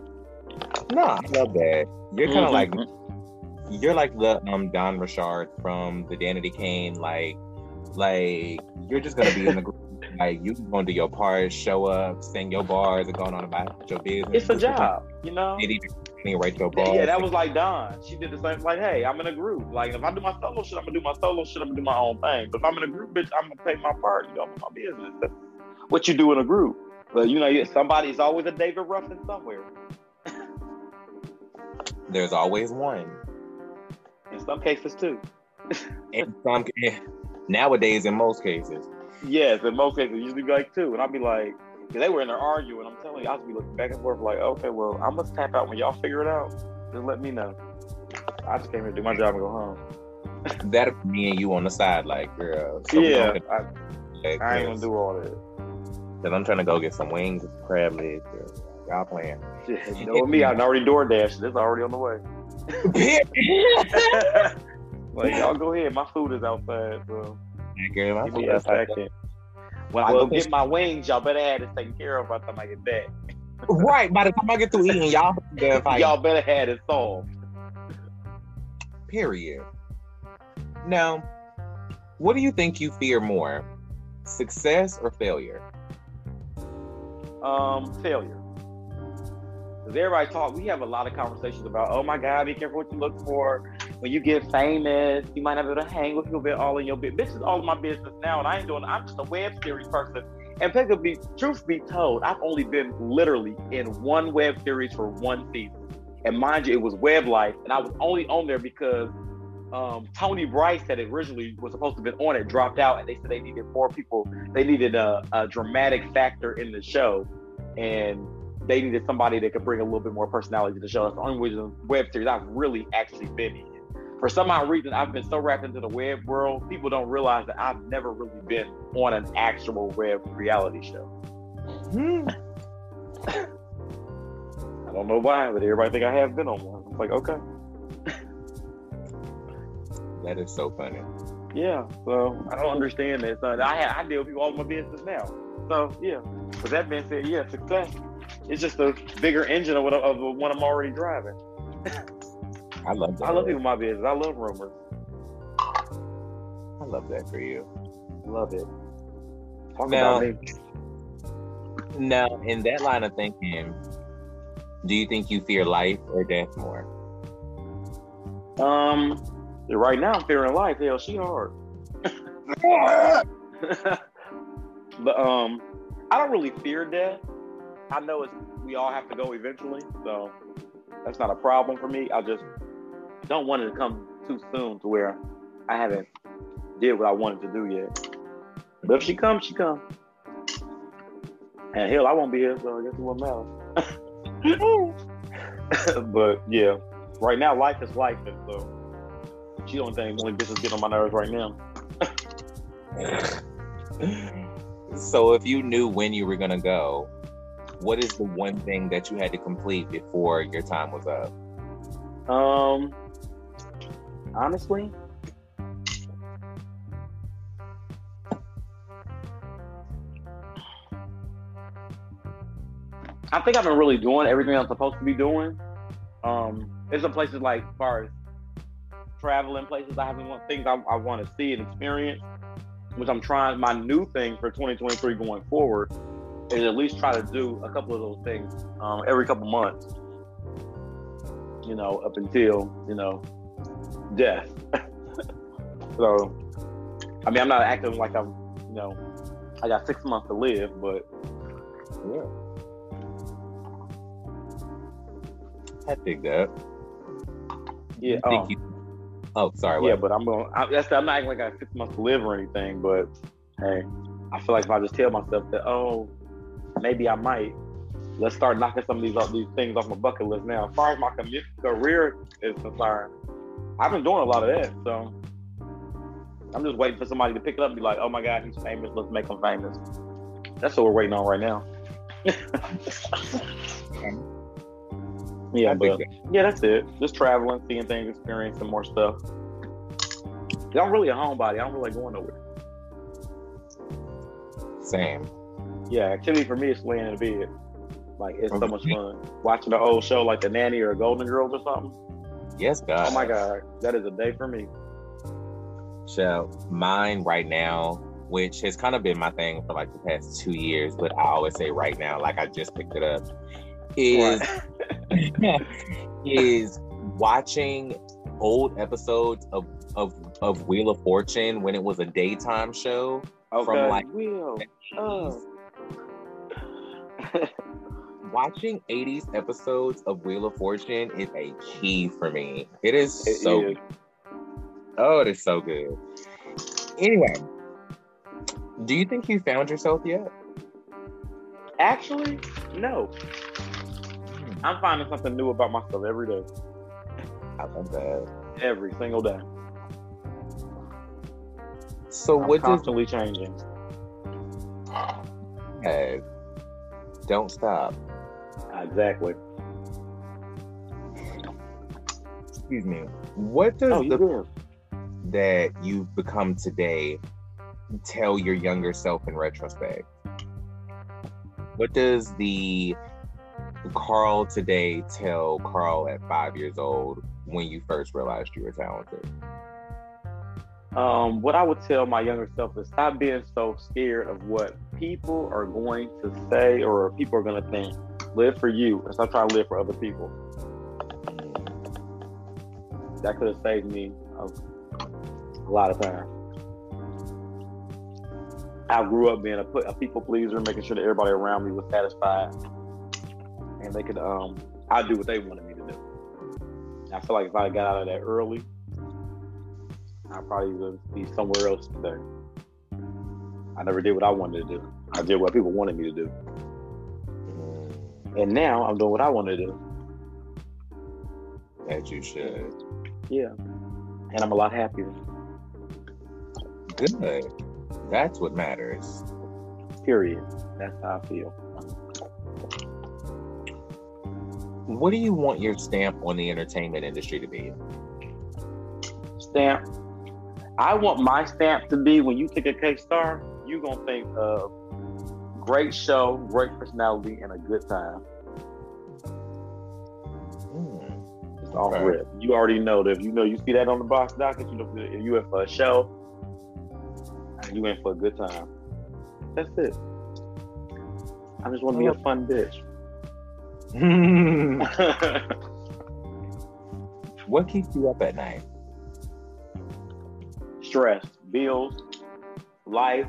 No, I love that. You're kind of mm-hmm. like you're like the um Dawn Richard from the Danity Kane, like like you're just gonna be in the group. Like you to do your part, show up, sing your bars, and going on about your business. It's a job, you know. Write your bars. Yeah, that was like Dawn. She did the same. Like, hey, I'm in a group. Like, if I do my solo shit, I'm gonna do my solo shit. I'm gonna do my own thing. But if I'm in a group, bitch, I'm gonna pay my part. You know, my business. That's what you do in a group. But you know, somebody's always a David Ruffin somewhere. There's always one. Some cases, too. in some, Nowadays, in most cases. Yes, in most cases, usually like two, and I'll be like, they were in there arguing. I'm telling you, I'll be looking back and forth like, okay, well, I must tap out when y'all figure it out. Just let me know. I just came here to do my job and go home. that me and you on the side, like, girl. So yeah, I, I, ain't gonna do all that. Cause I'm trying to go get some wings, crab legs. Y'all playing? you know me, I already door dashed. It's already on the way. like y'all go ahead. My food is outside, so. Give me a second. When I go get my wings, y'all better have this taken care of by the time I get back. right. By the time I get through eating, y'all y'all better have it solved. Period. Now, what do you think you fear more, success or failure? Um, failure. Because everybody talk, we have a lot of conversations about, oh my God, be careful what you look for. When you get famous, you might not be able to hang with people bit all in your business. This is all my business now, and I ain't doing. I'm just a web series person. And be truth be told, I've only been literally in one web series for one season. And mind you, it was Web Life, and I was only on there because um, Tony Bryce that originally was supposed to be on it dropped out, and they said they needed more people. They needed a, a dramatic factor in the show, and they needed somebody that could bring a little bit more personality to the show. That's the only reason web series I've really actually been in. For some odd reason, I've been so wrapped into the web world, people don't realize that I've never really been on an actual web reality show. Hmm. I don't know why, but everybody think I have been on one. It's like, okay. that is so funny. Yeah, so I don't understand that. So I I deal with people all my business now. So yeah. With that being said, yeah, success it's just a bigger engine of what of what I'm already driving. I love that. I love people in my business. I love rumors. I love that for you. Love it. Talk now, now, in that line of thinking, do you think you fear life or death more? Um, right now I'm fearing life. Hell, she hard. but um, I don't really fear death. I know it's we all have to go eventually, so that's not a problem for me. I just don't want it to come too soon to where I haven't did what I wanted to do yet. But if she comes, she comes. And hell, I won't be here, so I guess it won't matter. but yeah, right now life is life, and so she don't think only bitches get on my nerves right now. so if you knew when you were gonna go, what is the one thing that you had to complete before your time was up? Um, honestly, I think I've been really doing everything I'm supposed to be doing. Um, there's some places like as far as traveling places I haven't things I, I want to see and experience, which I'm trying. My new thing for 2023 going forward is at least try to do a couple of those things um, every couple months. You know, up until you know death. so, I mean, I'm not acting like I'm, you know, I got six months to live, but yeah. I think that. Yeah. Um, you, oh, sorry. Yeah, what? but I'm going. I, that's I'm not acting like I got six months to live or anything. But hey, I feel like if I just tell myself that, oh, maybe I might. Let's start knocking some of these these things off my bucket list now. As far as my career is concerned, I've been doing a lot of that. So I'm just waiting for somebody to pick it up and be like, "Oh my God, he's famous. Let's make him famous." That's what we're waiting on right now. yeah, but yeah, that's it. Just traveling, seeing things, experiencing more stuff. I'm really a homebody. I don't really like going nowhere. Same yeah, activity for me is laying in bed. Like it's so much fun watching the old show like The Nanny or Golden Girls or something. Yes, God. Oh my God, that is a day for me. So mine right now, which has kind of been my thing for like the past two years, but I always say right now, like I just picked it up, is is watching old episodes of of of Wheel of Fortune when it was a daytime show okay. from like Wheel. Oh watching 80s episodes of Wheel of Fortune is a key for me. It is it so is. Oh, it is so good. Anyway, do you think you found yourself yet? Actually, no. Hmm. I'm finding something new about myself every day. I love that. Every single day. So I'm what does constantly changing. Hey, don't stop. Exactly. Excuse me. What does Oh, the good? that you've become today tell your younger self in retrospect? What does the Carl today tell Carl at five years old when you first realized you were talented? Um, what I would tell my younger self is stop being so scared of what people are going to say or people are going to think. Live for you and stop trying to live for other people. That could have saved me a, lot of time. I grew up being a, a people pleaser, making sure that everybody around me was satisfied, and they could um I do what they wanted me to do. I feel like if I got out of that early, I probably would be somewhere else today. I never did what I wanted to do. I did what people wanted me to do. Mm. And now I'm doing what I want to do. That you should. Yeah. And I'm a lot happier. Good. That's what matters. Period. That's how I feel. What do you want your stamp on the entertainment industry to be? Stamp. I want my stamp to be when you take a K $tarr, you're gonna think of great show, great personality, and a good time. Hmm. It's off Okay. rip. You already know that if you know you see that on the box docket, you know if you in for a show, you in for a good time. That's it. I just want to be a fun bitch. what keeps you up at night? Stress, bills, life,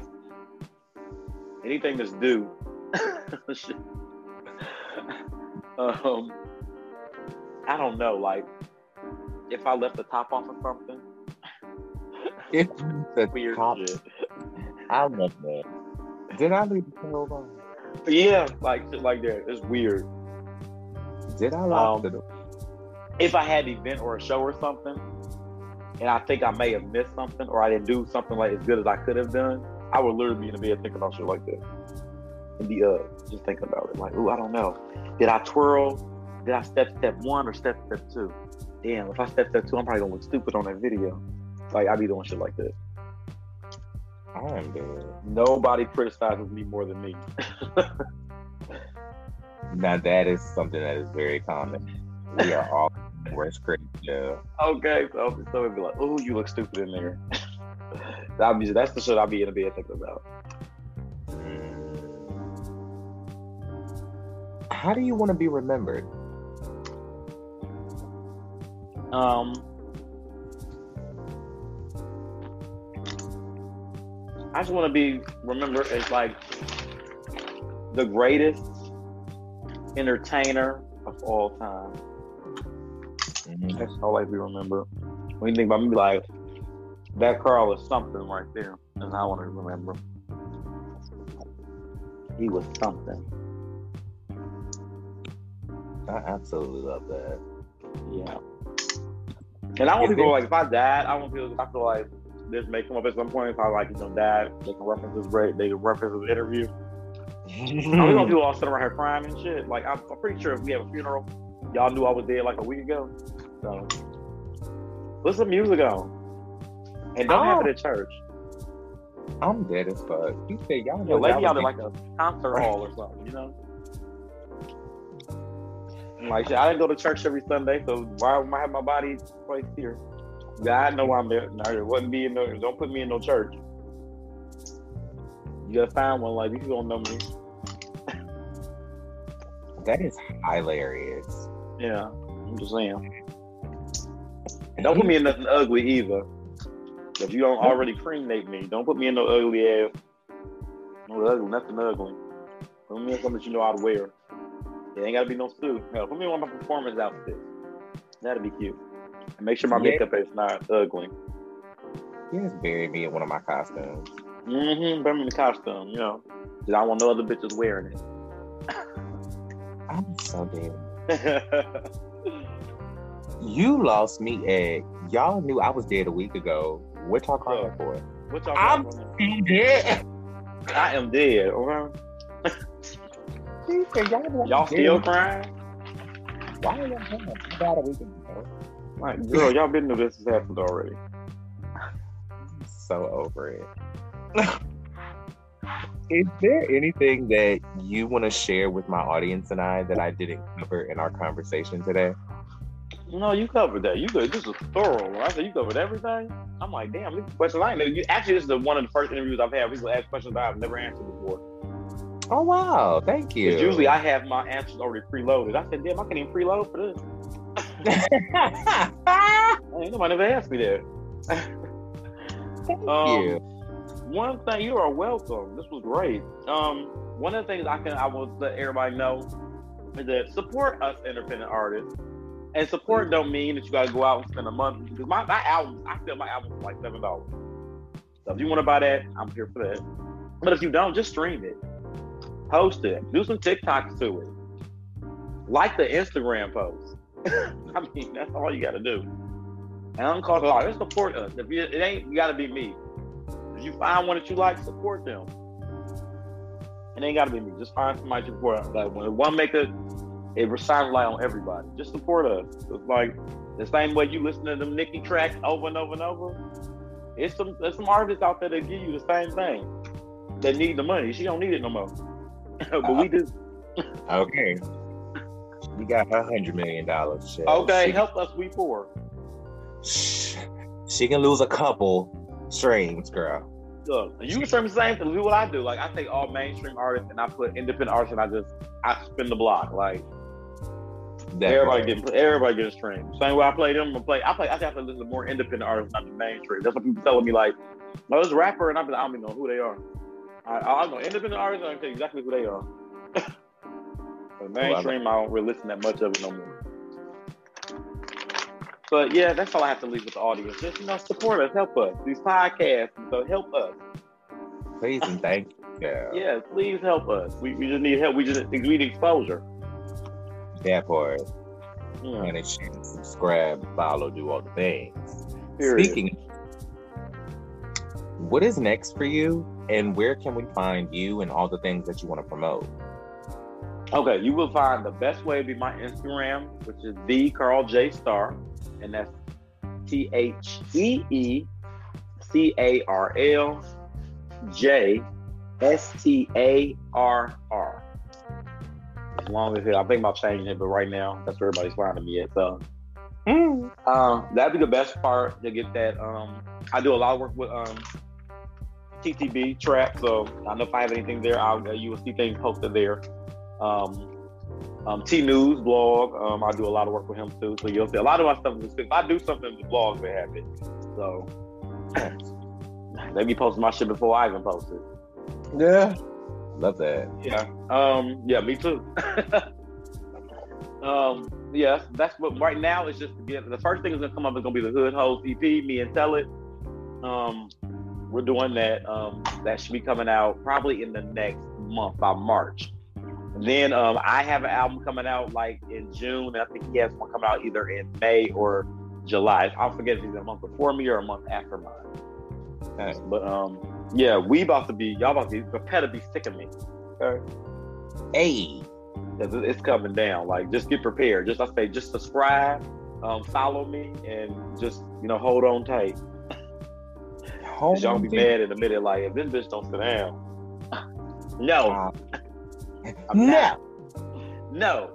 anything that's due. Um, I don't know. Like, if I left the top off of something, If the weird top, shit. I love that. Did I leave the candle on? Yeah, like shit like that. It's weird. Did I lock Um, the door? if I had an event or a show or something, and I think I may have missed something or I didn't do something like as good as I could have done, I would literally be in the bed thinking about shit like that. And be uh just thinking about it. Like, ooh, I don't know. Did I twirl? Did I step step one or step step two? Damn, if I step step two, I'm probably gonna look stupid on that video. Like I be doing shit like that. I am dead. Nobody criticizes me more than me. Now that is something that is very common. We are all worst critics. Yeah. okay, so so it'd be like, ooh, you look stupid in there. That'd be, that's the shit I'll be in the bed thinking about. How do you want to be remembered? Um, I just want to be remembered as like the greatest entertainer of all time. Mm-hmm. That's all I be remembered. When you think about me, be like that car was something right there, and I want to remember. He was something. I absolutely love that. Yeah. And I want Is people like if I died, I want people I feel like this may come up at some point if I like you know died, they can reference this great, they can reference this interview. I don't want people all sitting around here crying and shit. Like I'm, I'm pretty sure if we have a funeral, y'all knew I was dead like a week ago. So put some music on. And don't have it oh. at church. I'm dead as fuck. You say y'all know lay that me out would like a concert hall or something, you know? Like I didn't go to church every Sunday, so why am I have my body placed here? God know I'm there. No, it wasn't me in no don't put me in no church. You gotta find one like you don't know me. That is hilarious. Yeah. I'm just saying. Don't put me in nothing ugly either. If you don't already cremate me, don't put me in no ugly ass. No ugly, nothing ugly. Put me in something that you know I'd wear. It ain't gotta be no suit. Hell, put me in one of my performance outfits. That'd be cute. And make sure my Yeah. makeup is not ugly. Yes, bury me in one of my costumes. Mm-hmm. Bury me in the costume, you know. Cause I want no other bitches wearing it. I'm so dead. you lost me at y'all knew I was dead a week ago. What y'all crying for? What y'all I'm crying dead. I am dead. Okay? Y'all, Y'all still crying? Why are y'all crying? You died a week ago. Like, girl, y'all been through this has happened already. I'm so over it. Is there anything that you want to share with my audience and I that I didn't cover in our conversation today? No, you covered that. You good. This is thorough. When I said you covered everything, I'm like, damn, these questions I ain't. You, actually, this is the, one of the first interviews I've had. People ask questions I've never answered before. Oh wow, thank you. Usually I have my answers already preloaded. I said, damn, I can't even preload for this. Ain't nobody ever asked me that. thank Um, you. One thing, you are welcome. This was great. Um, one of the things I can I will let everybody know is that support us independent artists. And support don't mean that you gotta go out and spend a month because my, my album, I feel my album is like seven dollars. So if you want to buy that, I'm here for that. But if you don't, just stream it. Post it. Do some TikToks to it. Like the Instagram post. I mean, that's all you gotta do. And I don't cost a lot. Just support us. If you, it ain't, you gotta be me. If you find one that you like, support them. It ain't gotta be me. Just find somebody to support. Like when one make a, it shines light on everybody. Just support us. It's like the same way you listen to them Nicki tracks over and over and over. It's some there's some artists out there that give you the same thing. That need the money. She don't need it no more. but we do. Okay. We got her hundred million dollars. shit. Okay, She, help us. We poor. she can lose a couple streams, girl. Look, you can stream the same thing. Do what I do. Like I take all mainstream artists and I put independent artists and I just I spin the block. Like That everybody getting everybody getting streamed. Same way I play them. I play. I play. I have to listen to more independent artists, not the mainstream. That's what people telling me. Like, oh, this rapper, and I'm like, I don't even know who they are. I, I don't know independent artists. I can tell you exactly who they are. the mainstream, I don't really listen that much of it no more. But yeah, that's all I have to leave with the audience. Just you know, support us, help us. These podcasts, so help us. Please and thank you. girl. Yeah, please help us. We, we just need help. We just we need exposure. That part. Yeah, And it's subscribe, follow, do all the things. period. Speaking, what is next for you, and where can we find you and all the things that you want to promote? Okay, you will find the best way to be my Instagram, which is the Carl J Star, and that's T H E E C A R L J S T A R R. As long as it, I think about changing it, but right now that's where everybody's finding me at. So um, that'd be the best part to get that. Um, I do a lot of work with um, TTB Trap, so I know if I have anything there, I'll uh, you will see things posted there. Um, um, T News blog, um, I do a lot of work with him too, so you'll see a lot of my stuff. Is, if I do something, the blog they have it. So they be posting my shit before I even post it. Yeah, love that. Yeah. Um. Yeah. Me too. um. Yeah. That's what. Right now, it's just to get the first thing that's gonna come up is gonna be the Hood Host EP. Me and Tell It. Um. We're doing that. Um. That should be coming out probably in the next month by March. And then um, I have an album coming out like in June. And I think he has one coming out either in May or July. I'll forget if it's a month before me or a month after mine. Okay. But um, yeah, we about to be y'all about to be prepare to be sick of me. Okay. Hey, 'Cause it- it's coming down. Like, just get prepared. Just I say, just subscribe, um, follow me, and just you know hold on tight. 'Cause y'all be mad in a minute. Like, if this bitch don't sit down, no, Uh, no, no,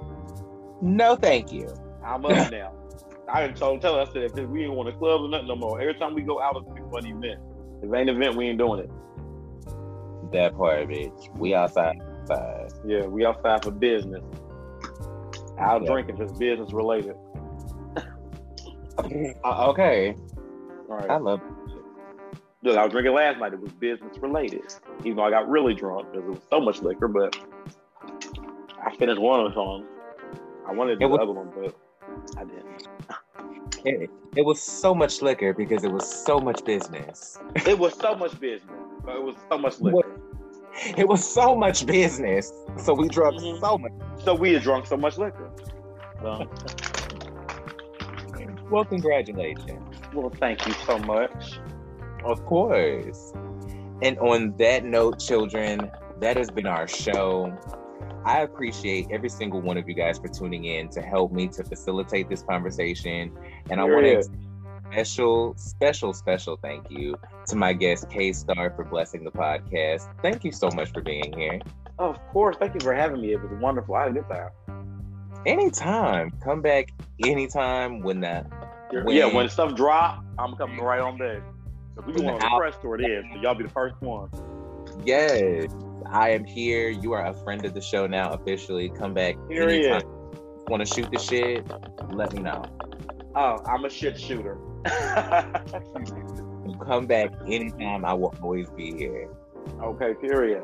no, thank you. I'm up now. I told tell her, I said if we ain't want to club or nothing no more. Every time we go out, it's a big fun event. If it ain't an event, we ain't doing it. That part, bitch. We outside. outside. Yeah, we outside for business. I'll Yeah. drink if it's business related. Uh, okay, All right. I love. Look, I was drinking last night. It was business related. Even though I got really drunk because it was so much liquor, but I finished one of the songs. I wanted to do It was- the other one, but I didn't. It, it was so much liquor because it was so much business. It was so much business, but it was so much liquor. It was so much business, so we drunk mm-hmm. so much. So we had drunk so much liquor. So. well, congratulations. Well, thank you so much. Of course. And on that note, children, that has been our show. I appreciate every single one of you guys for tuning in to help me to facilitate this conversation. And I want to special, special, special thank you to my guest K $tarr for blessing the podcast. Thank you so much for being here. of course. Thank you for having me. It was wonderful. I had a good time. Anytime. Come back anytime when that. When, yeah, when stuff drop, I'm coming right on back. So we want to press tour it is. So y'all be the first one. Yes. I am here. You are a friend of the show now officially. Come back anytime. Want to shoot the shit? Let me know. Oh, I'm a shit shooter. come back anytime. I will always be here. Okay, period.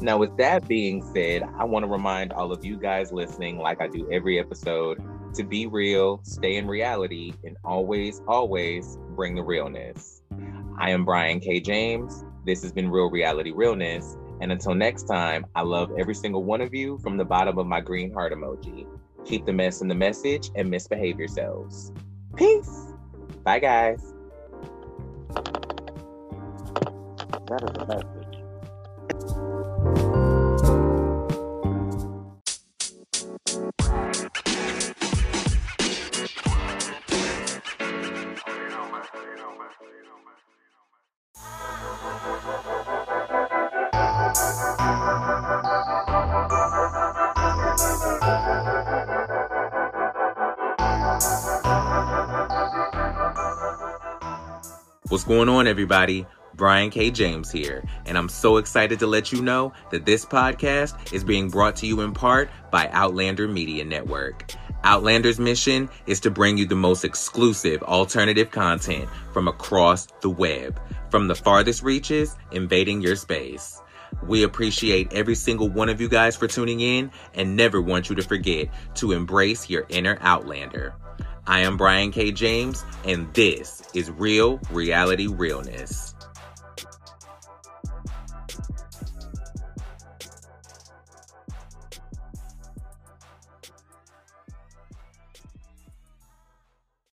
Now, with that being said, I want to remind all of you guys listening, like I do every episode, to be real, stay in reality, and always, always bring the realness. I am Brian K. James. This has been Real Reality Realness. And until next time, I love every single one of you from the bottom of my green heart emoji. Keep the mess in the message and misbehave yourselves. Peace. Bye, guys. That is a message. Going on, everybody? Brian K. James here, and I'm so excited to let you know that this podcast is being brought to you in part by Outlander Media Network. Outlander's mission is to bring you the most exclusive alternative content from across the web, from the farthest reaches invading your space. We appreciate every single one of you guys for tuning in and never want you to forget to embrace your inner Outlander. I am Brian K. James, and this is Real Reality Realness.